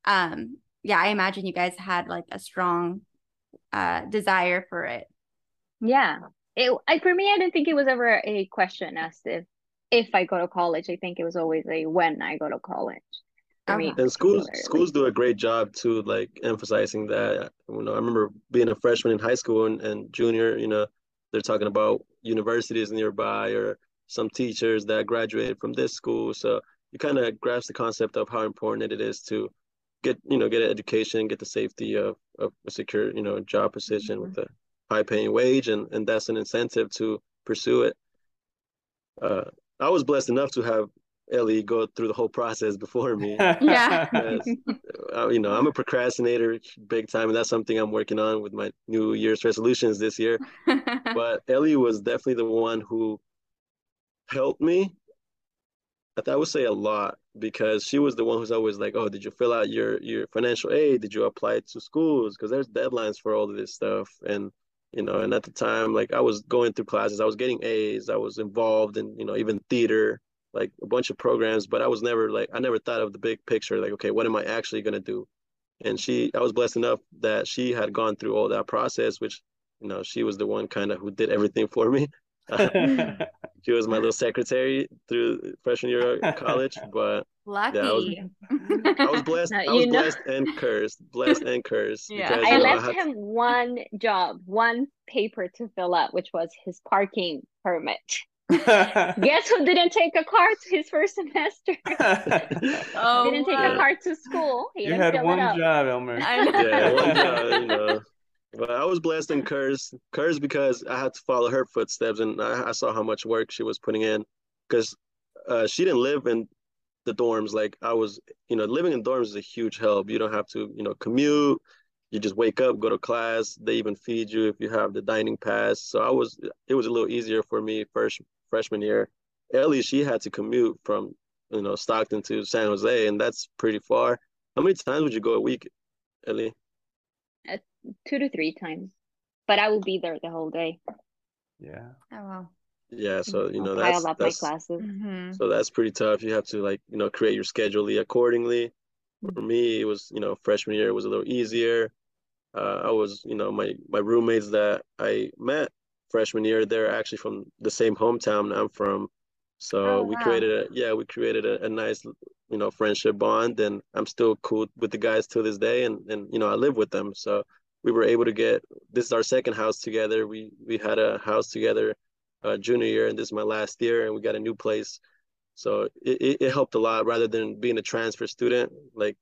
um yeah, I imagine you guys had like a strong uh desire for it.
Yeah. It I for me I didn't think it was ever a question as if if I go to college. I think it was always a when I go to college.
Okay. And schools schools do a great job too, like emphasizing that. You know, I remember being a freshman in high school and, and junior, you know, they're talking about universities nearby or some teachers that graduated from this school. So you kind of grasp the concept of how important it is to get you know get an education, get the safety of, of a secure you know job position mm-hmm. with a high paying wage, and and that's an incentive to pursue it. Uh, I was blessed enough to have Ellie go through the whole process before me. <laughs>
yeah.
uh, you know, I'm a procrastinator big time, and that's something I'm working on with my New Year's resolutions this year. <laughs> but Ellie was definitely the one who helped me. I would say a lot because she was the one who's always like, "Oh, did you fill out your your financial aid? Did you apply it to schools? Because there's deadlines for all of this stuff." And you know, and at the time, like I was going through classes, I was getting A's, I was involved in you know even theater, like a bunch of programs, but I was never like I never thought of the big picture, like okay, what am I actually gonna do? And she, I was blessed enough that she had gone through all that process, which you know she was the one kind of who did everything for me. <laughs> <laughs> she was my little secretary through freshman year of college. <laughs> But
lucky, yeah, I,
was, I was blessed. I was blessed and cursed, blessed and cursed.
Yeah, because, I know, left I him to... one job, one paper to fill out, which was his parking permit. <laughs> Guess who didn't take a car to his first semester? <laughs>
oh,
didn't take
wow.
a car to school. He
you had one job, Elmer.
I
yeah, one job, you know. But I was blessed and cursed. Cursed because I had to follow her footsteps, and I, I saw how much work she was putting in. Because uh, she didn't live in the dorms like I was. You know, living in dorms is a huge help. You don't have to, you know, commute. You just wake up, go to class. They even feed you if you have the dining pass. So I was. It was a little easier for me first freshman year. Ellie, she had to commute from you know Stockton to San Jose, and that's pretty far. How many times would you go a week, Ellie?
Two to three times. But I will be there the whole day.
Yeah.
Oh, wow.
Yeah, so you know
I'll
that's
my
that's
classes.
Mhm.
so that's pretty tough. You have to like you know create your schedule accordingly. For me, it was you know freshman year was a little easier. Uh, I was you know my my roommates that I met freshman year they're actually from the same hometown I'm from, so
Oh,
we
wow.
created a yeah we created a, a nice you know friendship bond and I'm still cool with the guys to this day and and you know I live with them so we were able to get this is our second house together. We we had a house together uh, junior year, and this is my last year, and we got a new place. So it, it, it helped a lot rather than being a transfer student. Like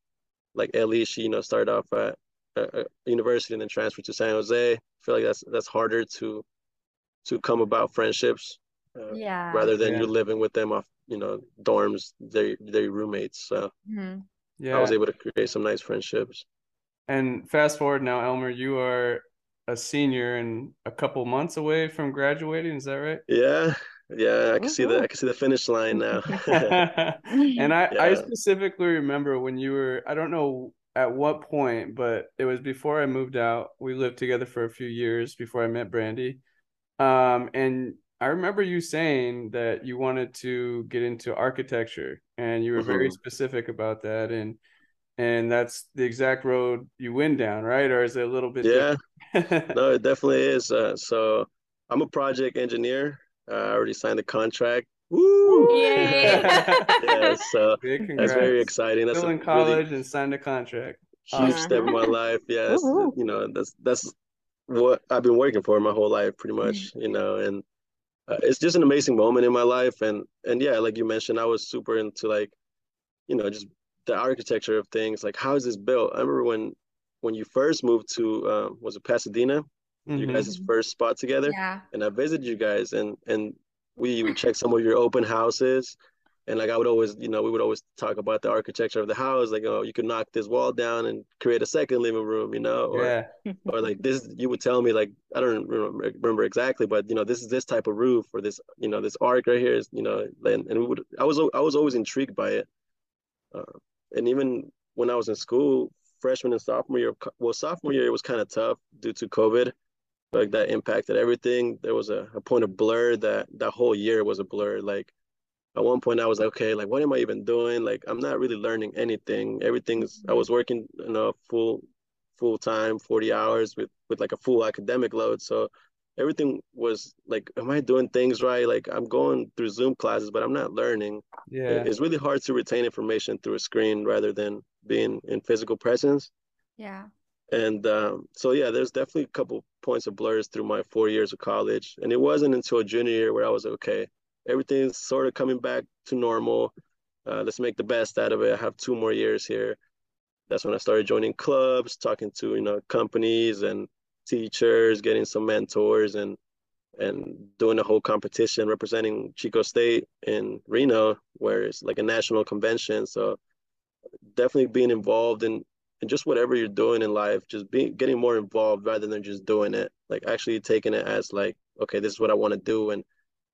like Ellie, she you know started off at a, a university and then transferred to San Jose. I feel like that's that's harder to to come about friendships uh,
Yeah.
rather than
Yeah.
you living with them off you know dorms. They they roommates. So
Mhm.
Yeah.
I was able to create some nice friendships.
And fast forward now, Elmer, you are a senior and a couple months away from graduating. Is that right?
Yeah, yeah, I can see the I can see the finish line now. <laughs> <laughs>
And I, I specifically remember when you were, I don't know at what point, but it was before I moved out. We lived together for a few years before I met Brandy. Um, and I remember you saying that you wanted to get into architecture and you were very
Mhm.
specific about that. And and that's the exact road you went down, right? Or is it a little bit
Yeah, no, <laughs> it definitely is. Uh, so I'm a project engineer. Uh, I already signed the contract. Woo!
Yay. <laughs>
Yeah, so
Big
that's very exciting. That's
Still
a
in
really
college and signed a contract.
huge
Awesome.
step in my life. Yeah, it's, you know, that's that's what I've been working for my whole life, pretty much. You know, and uh, it's just an amazing moment in my life. And and yeah, like you mentioned, I was super into like, you know, just the architecture of things. Like, how is this built? I remember when when you first moved to um, was it Pasadena? You
Mhm.
guys' first spot together,
Yeah.
and I visited you guys, and and we checked some of your open houses. And like I would always, you know, we would always talk about the architecture of the house, like, oh, you could knock this wall down and create a second living room, you know, or
Yeah.
or like this you would tell me like i don't remember, exactly but you know this is this type of roof or this you know this arc right here is you know and, and we would i was i was always intrigued by it uh, and even when i was in school freshman and sophomore year well sophomore year it was kind of tough due to covid like that impacted everything there was a, a point of blur that that whole year was a blur like at one point I was like, okay, like what am I even doing? Like I'm not really learning anything. Everything's I was working, you know, full full time, 40 hours with with like a full academic load. So everything was like, am I doing things right? Like I'm going through Zoom classes, but I'm not learning.
Yeah.
It's really hard to retain information through a screen rather than being in physical presence.
Yeah.
And um, so yeah, there's definitely a couple points of blurs through my four years of college. And it wasn't until junior year where I was okay, everything's sort of coming back to normal. Uh, let's make the best out of it. I have two more years here. That's when I started joining clubs, talking to you know companies and teachers, getting some mentors, and and doing a whole competition representing Chico State in Reno, where it's like a national convention. So definitely being involved in, in just whatever you're doing in life, just being getting more involved rather than just doing it. Like actually taking it as like, okay, this is what I want to do, and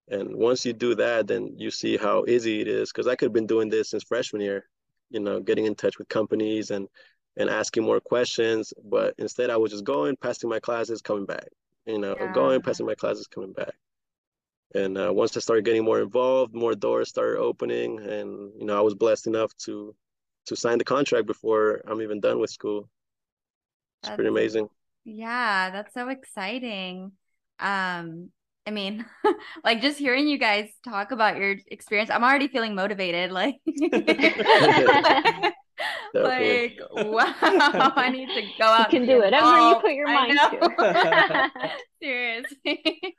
and once you do that, then you see how easy it is. Because I could have been doing this since freshman year, you know, getting in touch with companies and and asking more questions. But instead, I was just going, passing my classes, coming back. You know,
Yeah.
going, passing my classes, coming back. And uh, once I started getting more involved, more doors started opening, and you know, I was blessed enough to to sign the contract before I'm even done with school. It's pretty amazing.
Yeah, that's so exciting. Um, I mean, <laughs> like just hearing you guys talk about your experience, I'm already feeling motivated. Like, <laughs> <laughs> like wow, I need to go out.
You can do whatever you put your mind to.
Seriously.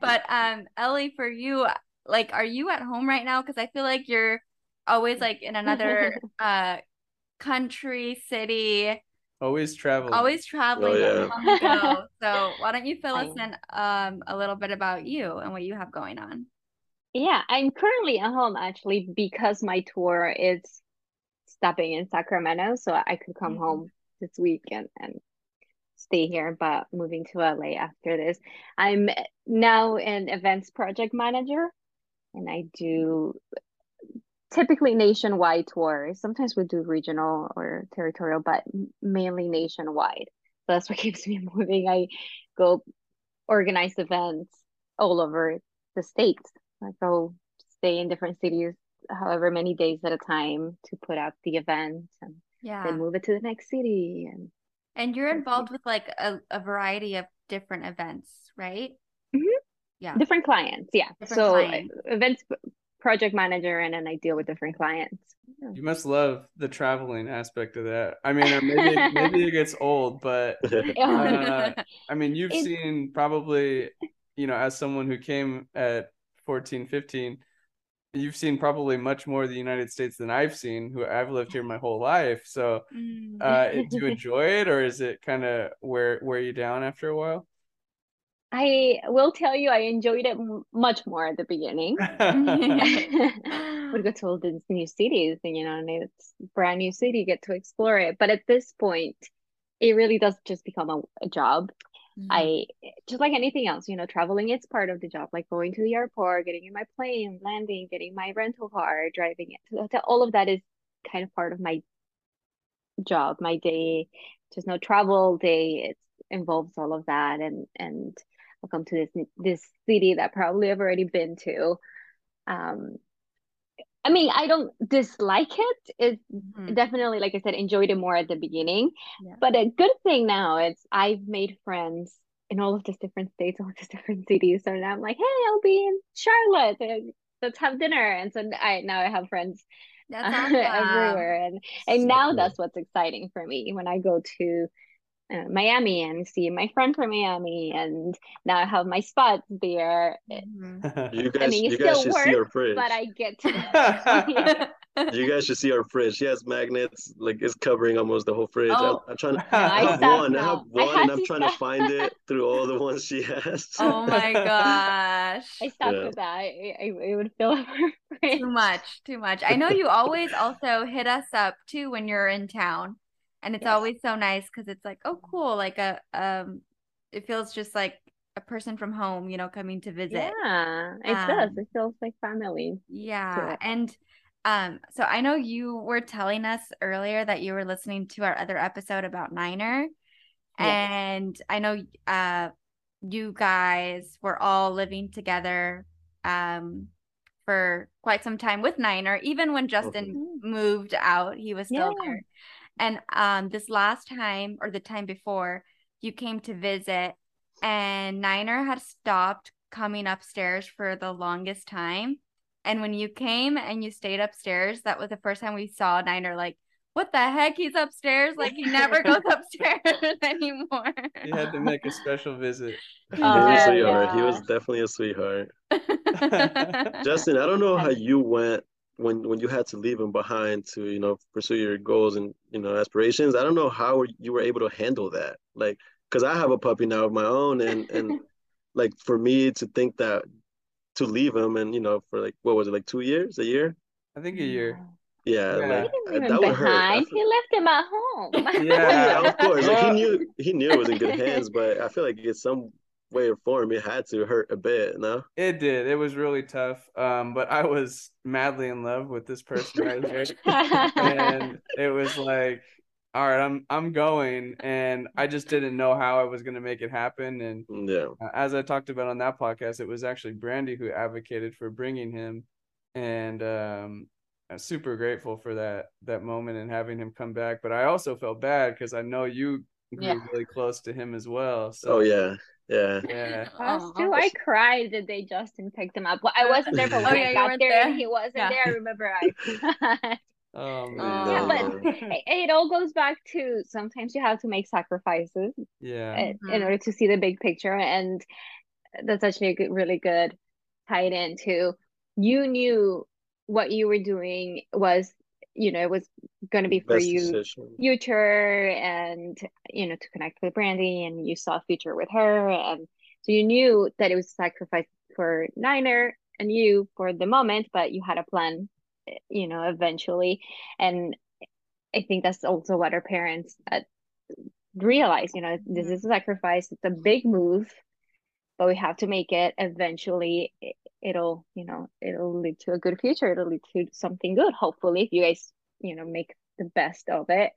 but um, Ellie, for you, like, are you at home right now? Because I feel like you're always like in another uh country, city.
Always traveling.
Always traveling.
Oh,
yeah. <laughs> so why don't you fill us in um a little bit about you and what you have going on?
Yeah, I'm currently at home actually because my tour is stopping in Sacramento, so I could come mm-hmm. home this week and, and stay here, but moving to LA after this. I'm now an events project manager and I do typically nationwide tours. Sometimes we do regional or territorial, but mainly nationwide. So that's what <laughs> keeps me moving. I go organize events all over the states. I go stay in different cities however many days at a time to put out the event and yeah. then move it to the next city and
and you're involved with like a, a variety of different events, right?
Mm-hmm. Yeah. Different clients. Yeah. Different so clients. events project manager and then I deal with different clients.
Yeah. You must love the traveling aspect of that. I mean, or maybe maybe it gets old, but <laughs> <laughs> uh, I mean, you've it's... seen probably, you know, as someone who came at 14, 15, you've seen probably much more of the United States than I've seen, who I've lived here my whole life. So, mm. uh, do you enjoy it, or is it kind of wear wear you down after a while?
I will tell you, I enjoyed it much more at the beginning. <laughs> <laughs> Would go to all these new cities, and you know, and it's brand new city, get to explore it. But at this point, it really does just become a, a job. Mm-hmm. I just like anything else, you know, traveling is part of the job, like going to the airport, getting in my plane, landing, getting my rental car, driving it. All of that is kind of part of my job, my day. Just no travel day. It involves all of that, and and I'll come to this this city that probably I've already been to. Um, I mean, I don't dislike it. It's mm-hmm. definitely, like I said, enjoyed it more at the beginning. Yeah. But a good thing now is I've made friends in all of these different states, all of these different cities. So now I'm like, hey, I'll be in Charlotte. And let's have dinner. And so I now I have friends <laughs> awesome. everywhere. And and so now cool. that's what's exciting for me when I go to uh, Miami and see my friend from Miami, and now I have my spot there.
Mm-hmm. You guys, I mean, you guys should work, see our fridge.
But I get to. <laughs> <laughs>
you guys should see our fridge. She has magnets, like it's covering almost the whole fridge. Oh. I'm, I'm, trying to. I have one. I have one, I and I'm trying stop. to find it <laughs> through all the ones she has.
Oh my gosh!
I stopped yeah. with that. I, I, I would fill up her fridge.
Too much, too much. I know you always also hit us up too when you're in town and it's yes. always so nice because it's like oh cool like a um it feels just like a person from home you know coming to visit
yeah it um, does it feels like family
yeah and um so i know you were telling us earlier that you were listening to our other episode about niner and i know uh you guys were all living together um for quite some time with niner even when justin mm-hmm. moved out he was still yeah. there and um, this last time or the time before, you came to visit, and Niner had stopped coming upstairs for the longest time. And when you came and you stayed upstairs, that was the first time we saw Niner like, what the heck? He's upstairs. Like he never goes <laughs> upstairs <laughs> anymore.
He had to make a special visit.
Oh, he was a sweetheart. Yeah. He was definitely a sweetheart. <laughs> Justin, I don't know how you went when when you had to leave him behind to you know pursue your goals and you know aspirations i don't know how you were able to handle that like because i have a puppy now of my own and and <laughs> like for me to think that to leave him and you know for like what was it like two years a year
i think a year
yeah,
yeah. Like, he didn't leave him behind. He left him at home.
yeah, <laughs> yeah, of course. Like he knew he knew it was in good hands, but I feel like it's some way or form, it had to hurt a bit, no?
It did. It was really tough. Um, but I was madly in love with this person right here. and <laughs> it was like, all right, I'm I'm going. And I just didn't know how I was gonna make it happen. And
yeah,
as I talked about on that podcast, it was actually Brandy who advocated for bringing him. And um I'm super grateful for that that moment and having him come back. But I also felt bad because I know you grew yeah. really close to him as well. So
oh yeah. Yeah.
Yeah. <laughs>
Us too. I cried the day Justin picked him up. Well, I wasn't there, but when oh, yeah, I got there, there, and he wasn't yeah. there, I remember I <laughs> cried.
Oh
Yeah, but <laughs> it, it all goes back to sometimes you have to make sacrifices
Yeah.
in
Mhm.
order to see the big picture, and that's actually a good, really good tied into you knew what you were doing was, you know, it was going to be for
Best
you
decision.
future and you know to connect with Brandy and you saw a future with her and so you knew that it was a sacrifice for Niner and you for the moment but you had a plan you know eventually and I think that's also what our parents uh, realize you know this
Mhm.
is a sacrifice it's a big move but we have to make it eventually it, it'll you know it'll lead to a good future it'll lead to something good hopefully if you guys you know make the best of it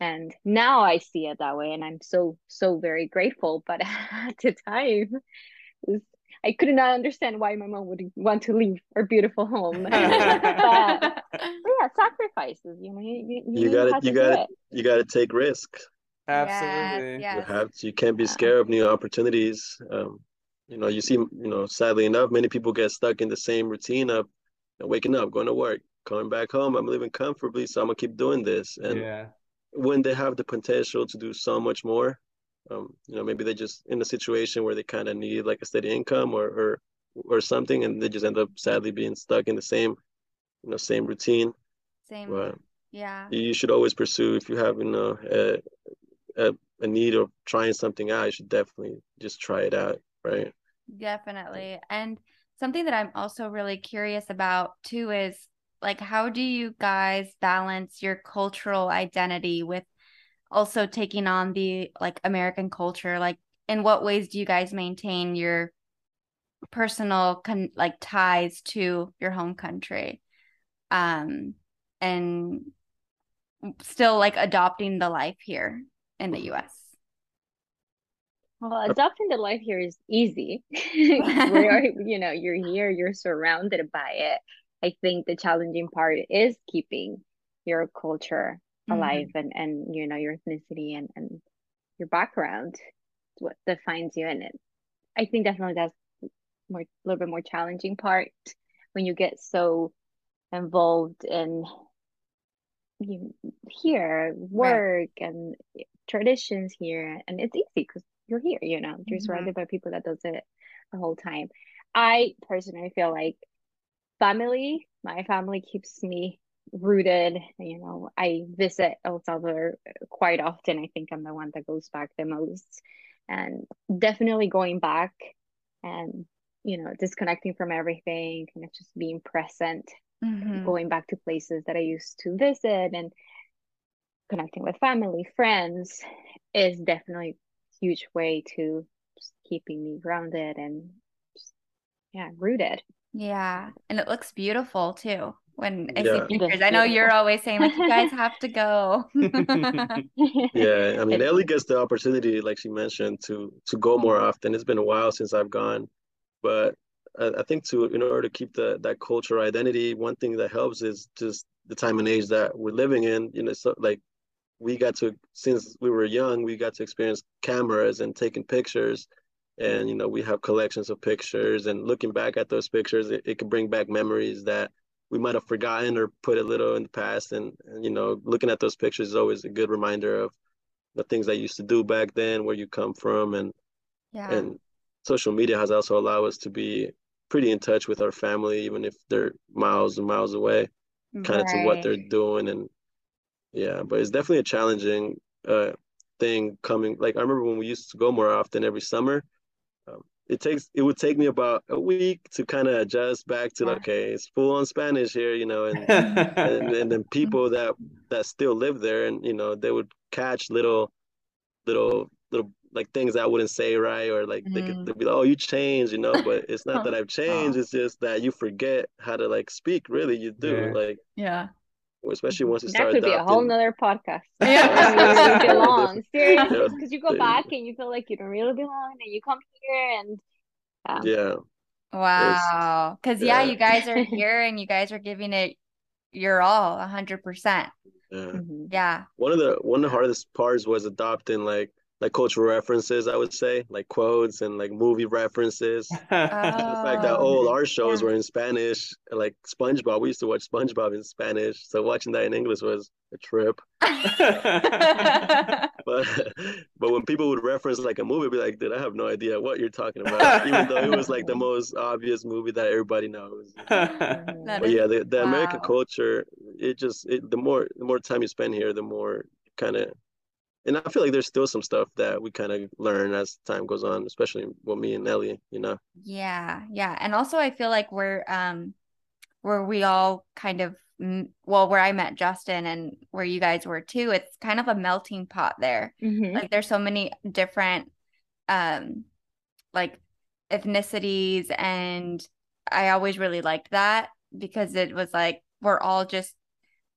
and now I see it that way and I'm so so very grateful but <laughs> at the time was, I could not understand why my mom would want to leave our beautiful home <laughs> but, <laughs> but yeah sacrifices you know you, you,
You
you
gotta you gotta
it
you gotta take risk.
Absolutely.
Yes,
You have to, you can't be
Yeah.
scared of new opportunities. Um, you know, you see, you know, sadly enough, many people get stuck in the same routine of you know, waking up, going to work, coming back home. I'm living comfortably, so I'm gonna keep doing this. And
Yeah.
when they have the potential to do so much more, um, you know, maybe they're just in a situation where they kind of need like a steady income or or or something, and they just end up sadly being stuck in the same, you know, same routine.
Same.
But
Yeah.
you should always pursue if you have, you know, a, a, a need of trying something out, you should definitely just try it out, right?
Definitely. And something that I'm also really curious about too is like how do you guys balance your cultural identity with also taking on the like American culture? Like in what ways do you guys maintain your personal con like ties to your home country? Um and still like adopting the life here in the US.
Well, adopting the life here is easy. <laughs> Where <laughs> you know you're here, you're surrounded by it. I think the challenging part is keeping your culture alive mm-hmm. and and you know your ethnicity and and your background. What defines you, and it, I think definitely that's more a little bit more challenging part when you get so involved in you here work and traditions here and it's easy because you're here you know you're
Mhm.
surrounded by people that does it the whole time i personally feel like family my family keeps me rooted you know i visit el salvador quite often i think i'm the one that goes back the most and definitely going back and you know disconnecting from everything kind of just being present
Mhm.
going back to places that I used to visit and connecting with family, friends is definitely huge way to just keeping me grounded and just, yeah, rooted.
Yeah, and it looks beautiful too. When I
Yeah.
It is
pictures, I know you're always saying like you guys <laughs> have to go.
Yeah, I mean, Ellie gets the opportunity, like she mentioned, to to go more often. It's been a while since I've gone, but I, I think to in order to keep the that cultural identity, one thing that helps is just the time and age that we're living in. You know, so like we got to since we were young, we got to experience cameras and taking pictures, and you know, we have collections of pictures. And looking back at those pictures, it, it could bring back memories that we might have forgotten or put a little in the past. And, and you know, looking at those pictures is always a good reminder of the things I used to do back then, where you come from, and
Yeah.
and social media has also allowed us to be pretty in touch with our family, even if they're miles and miles away, kind of to what they're doing. And yeah, but it's definitely a challenging uh thing coming. Like I remember when we used to go more often every summer. Um, it takes it would take me about a week to kind of adjust back to okay, it's full on Spanish here, you know, and and <laughs> and then people that that still live there and you know they would catch little little little like things I wouldn't say right or like they could
Mhm.
they'd be like oh you changed you know but it's not <laughs> that I've changed
Aw.
it's just that you forget how to like speak really you do
Yeah.
like
Yeah.
Especially once you
That
start
could be a whole
adopting
nother podcast. <laughs>
Yeah.
When you really
Yeah.
belong. Seriously, because you go back and you feel like you don't really belong, and you come here and um,
yeah
Wow. Because yeah,
yeah.
you guys are <laughs> here and you guys are giving it your all, a hundred percent.
yeah
mhm.
Yeah.
one of the one of the hardest parts was adopting like like cultural references, I would say, like quotes and like movie references. <laughs> Oh. the fact that all our shows
yeah.
were in Spanish, like SpongeBob, we used to watch SpongeBob in Spanish, so watching that in English was a trip. <laughs> <laughs> But but when people would reference like a movie, I'd be like, dude, I have no idea what you're talking about, even though it was like the most obvious movie that everybody knows.
That
But
is-
yeah, the, the American culture, it just it, the more the more time you spend here, the more kind of, and I feel like there's still some stuff that we kind of learn as time goes on, especially with me and Ellie, you know.
Yeah, yeah. And also I feel like we're um where we all kind of well, where I met Justin and where you guys were too, it's kind of a melting pot there.
Mhm.
Like there's so many different um like ethnicities and I always really liked that because it was like we're all just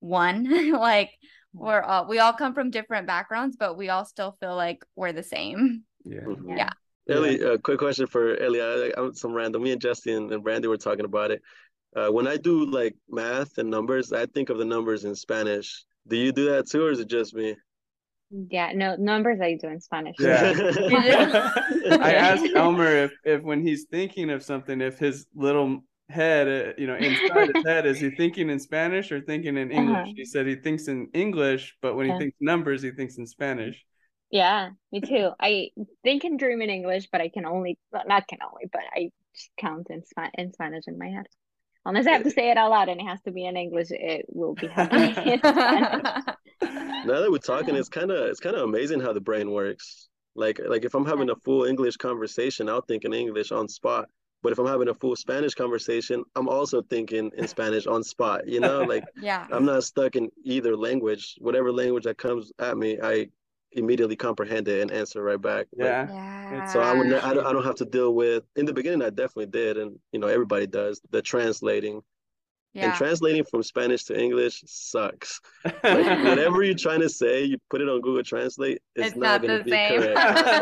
one. <laughs> like we're all we all come from different backgrounds, but we all still feel like we're the same.
yeah.
Mhm.
Yeah.
Ellie, a quick question for Ellie. I, I'm some random. Me and Justin and Brandy were talking about it. Uh, when I do like math and numbers, I think of the numbers in Spanish. Do you do that too, or is it just me?
Yeah, no numbers I do in Spanish.
Yeah. <laughs> <laughs>
Yeah. <laughs>
I asked Elmer if, if when he's thinking of something, if his little head, uh, you know, inside his head, is he <laughs> thinking in Spanish or thinking in English?
Uh-huh.
He said he thinks in English, but when he thinks numbers, he thinks in Spanish.
Yeah, me too. I think and dream in English, but I can only, well, not can only, but I count in Spa in Spanish in my head. Unless I have to say it out loud and it has to be in English, it will be happening. <laughs>
Now that we're talking, <laughs> it's kind of it's kind of amazing how the brain works. Like like if I'm having a full English conversation, I'll think in English on spot. But if I'm having a full Spanish conversation, I'm also thinking in Spanish on spot. You know, <laughs> like
Yeah.
I'm not stuck in either language. Whatever language that comes at me, I immediately comprehend it and answer right back. Like,
Yeah.
Yeah.
so I would ne- I don't, I don't have to deal with in the beginning I definitely did and you know everybody does the translating
Yeah.
and translating from Spanish to English sucks. <laughs> Like whatever you're <laughs> trying to say, you put it on Google Translate, it's,
It's
not,
not
going
the
to be
same.
correct at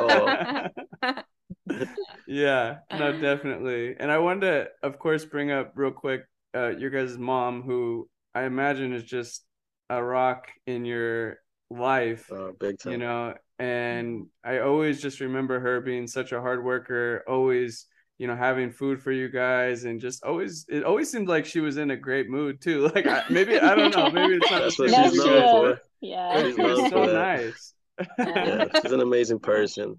all. <laughs>
Yeah, no, <laughs> definitely. And I wanted to, of course, bring up real quick uh, your guys' mom, who I imagine is just a rock in your life,
Uh, big time.
you know. And I always just remember her being such a hard worker, always, you know, having food for you guys, and just always, it always seemed like she was in a great mood too. <laughs> Like I, maybe I don't know, maybe it's not
That's what
same
No,
for
she's
you
she
guys,
known
is.
for.
Yeah.
She's
it was
known
so
that.
nice.
Yeah, she's an amazing person.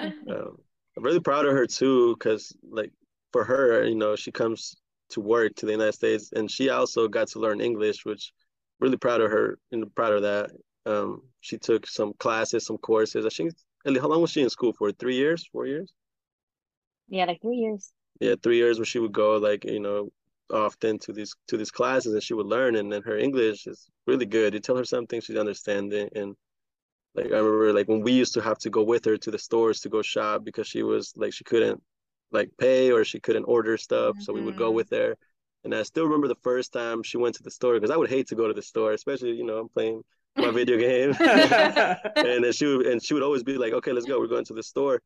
Um, I'm really proud of her too, because like for her, you know, she comes to work to the United States, and she also got to learn English, which really proud of her and proud of that. Um, she took some classes, some courses. I think, Ellie, how long was she in school for? Three years, four years?
Yeah, like three years.
Yeah, three years where she would go like, you know, often to these to these classes and she would learn and then her English is really good. You tell her something, she's understanding and like I remember like when we used to have to go with her to the stores to go shop because she was like she couldn't like pay or she couldn't order stuff. So we would go
Mhm.
with her. And I still remember the first time she went to the store because I would hate to go to the store, especially, you know, I'm playing my <laughs> video game. <laughs> and then she would and she would always be like, Okay, let's go, we're going to the store.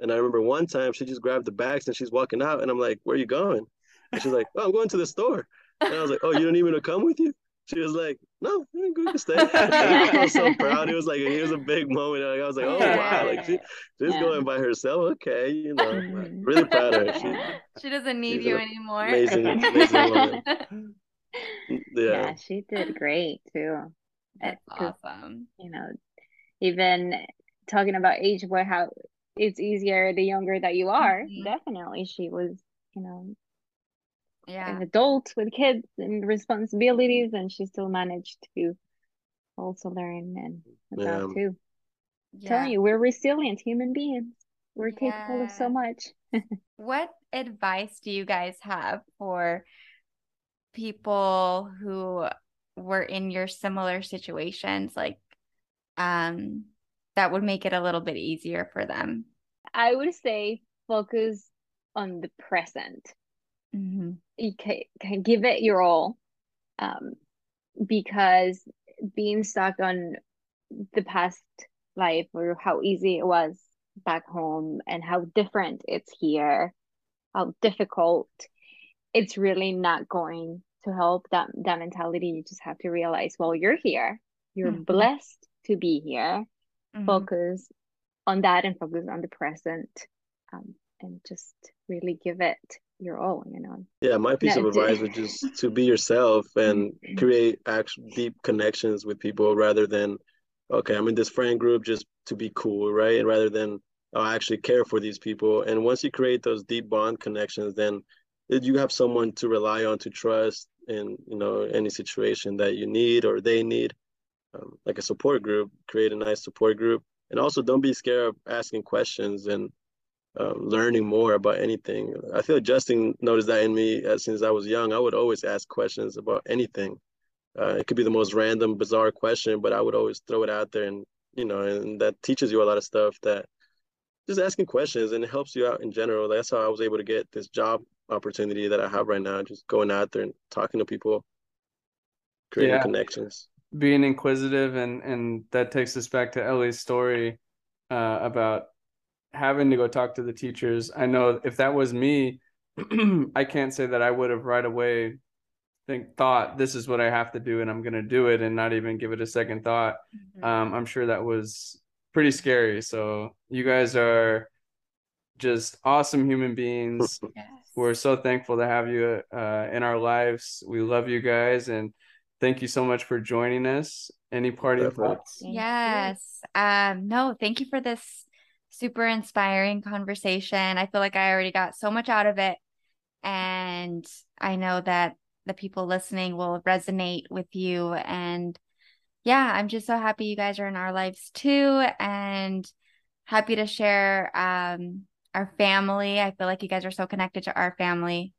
And I remember one time she just grabbed the bags and she's walking out and I'm like, Where are you going? And she's like, Oh, I'm going to the store. And I was like, Oh, you don't even want to come with you? She was like, No, you can stay. <laughs> And I was so proud. It was like it was a big moment. Like, I was like, Oh wow, like she, she's
Yeah.
going by herself. Okay, you know.
Mhm.
Really proud of her. She
she doesn't need you
an
anymore.
amazing, amazing woman. <laughs>
Yeah,
Yeah.
she did great too.
That's
'cause,
awesome.
you know, even talking about age, where how it's easier the younger that you are.
Mhm.
Definitely, she was, you know,
Yeah.
an adult with kids and responsibilities, and she still managed to also learn and
Yeah.
adapt too.
Yeah.
Telling you, we're resilient human beings. We're capable of so much. <laughs>
What advice do you guys have for people who were in your similar situations like um that would make it a little bit easier for them?
I would say focus on the present.
Mm-hmm.
You can, can give it your all um because being stuck on the past life or how easy it was back home and how different it's here how difficult it's really not going to help that that mentality you just have to realize well you're here you're
Mhm.
blessed to be here
Mm-hmm.
focus on that and focus on the present um, and just really give it your own. You know
yeah my piece of advice would just to be yourself <laughs> and create actual deep connections with people rather than okay i'm in this friend group just to be cool right? And rather than oh, i actually care for these people. And once you create those deep bond connections then you have someone to rely on to trust in you know any situation that you need or they need. Um, like a support group create a nice support group. And also don't be scared of asking questions and um, learning more about anything i feel justin noticed that in me uh, since i was young i would always ask questions about anything uh, it could be the most random bizarre question but i would always throw it out there and you know and that teaches you a lot of stuff that just asking questions and it helps you out in general that's how i was able to get this job opportunity that I have right now, just going out there and talking to people, creating yeah. connections.
Being inquisitive and and that takes us back to Ellie's story uh, about having to go talk to the teachers. I know if that was me, <clears throat> I can't say that I would have right away think thought this is what I have to do and I'm gonna do it and not even give it a second thought. Mm-hmm. Um, I'm sure that was pretty scary. So you guys are just awesome human beings. <laughs> yes. We're so thankful to have you uh, in our lives. We love you guys and thank you so much for joining us. Any parting thoughts?
Yes. Um, no, thank you for this super inspiring conversation. I feel like I already got so much out of it. And I know that the people listening will resonate with you. And yeah, I'm just so happy you guys are in our lives too. And happy to share um, our family. I feel like you guys are so connected to our family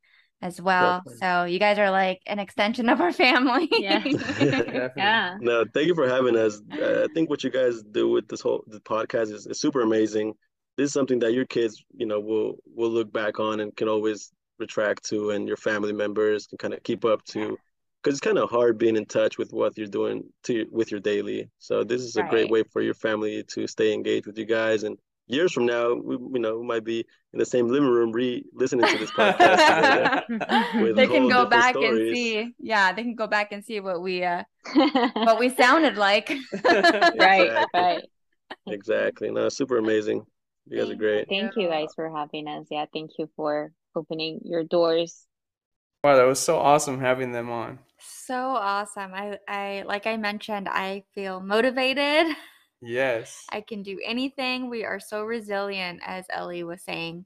as well. Definitely. So you guys are like an extension of our family.
Yeah. <laughs> <laughs> yeah.
No, thank you for having us. Uh, I think what you guys do with this whole the podcast is, is super amazing. This is something that your kids, you know, will will look back on and can always retract to, and your family members can kind of keep up to. Because it's kind of hard being in touch with what you're doing to with your daily. So this is a right. great way for your family to stay engaged with you guys and years from now, we you know we might be in the same living room re-listening to this <laughs> podcast. <laughs>
they can go back stories. and see. Yeah, they can go back and see what we uh <laughs> what we sounded like.
right, right.
Exactly. No, super amazing. You guys are great.
Thank you guys for having us. Yeah, thank you for opening your doors.
Wow, that was so awesome having them on.
So awesome. I I like I mentioned, I feel motivated.
Yes.
I can do anything. We are so resilient, as Ellie was saying.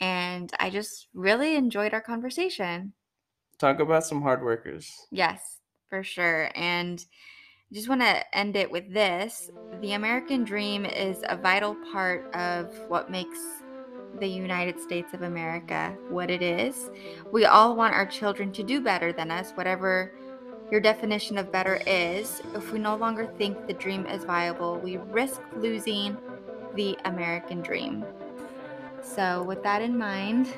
And I just really enjoyed our conversation.
Talk about some hard workers.
Yes, for sure. And I just want to end it with this the American dream is a vital part of what makes the United States of America what it is. We all want our children to do better than us, whatever your definition of better is, if we no longer think the dream is viable, we risk losing the American dream. So, with that in mind,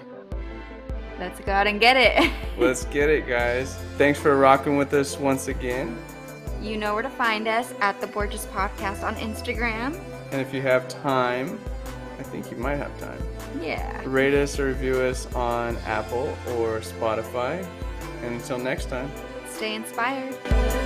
let's go out and get it. <laughs>
let's get it, guys. Thanks for rocking with us once again.
You know where to find us at the Borges Podcast on Instagram.
And if you have time, I think you might have time.
Yeah.
Rate us or review us on Apple or Spotify. And until next time
stay inspired.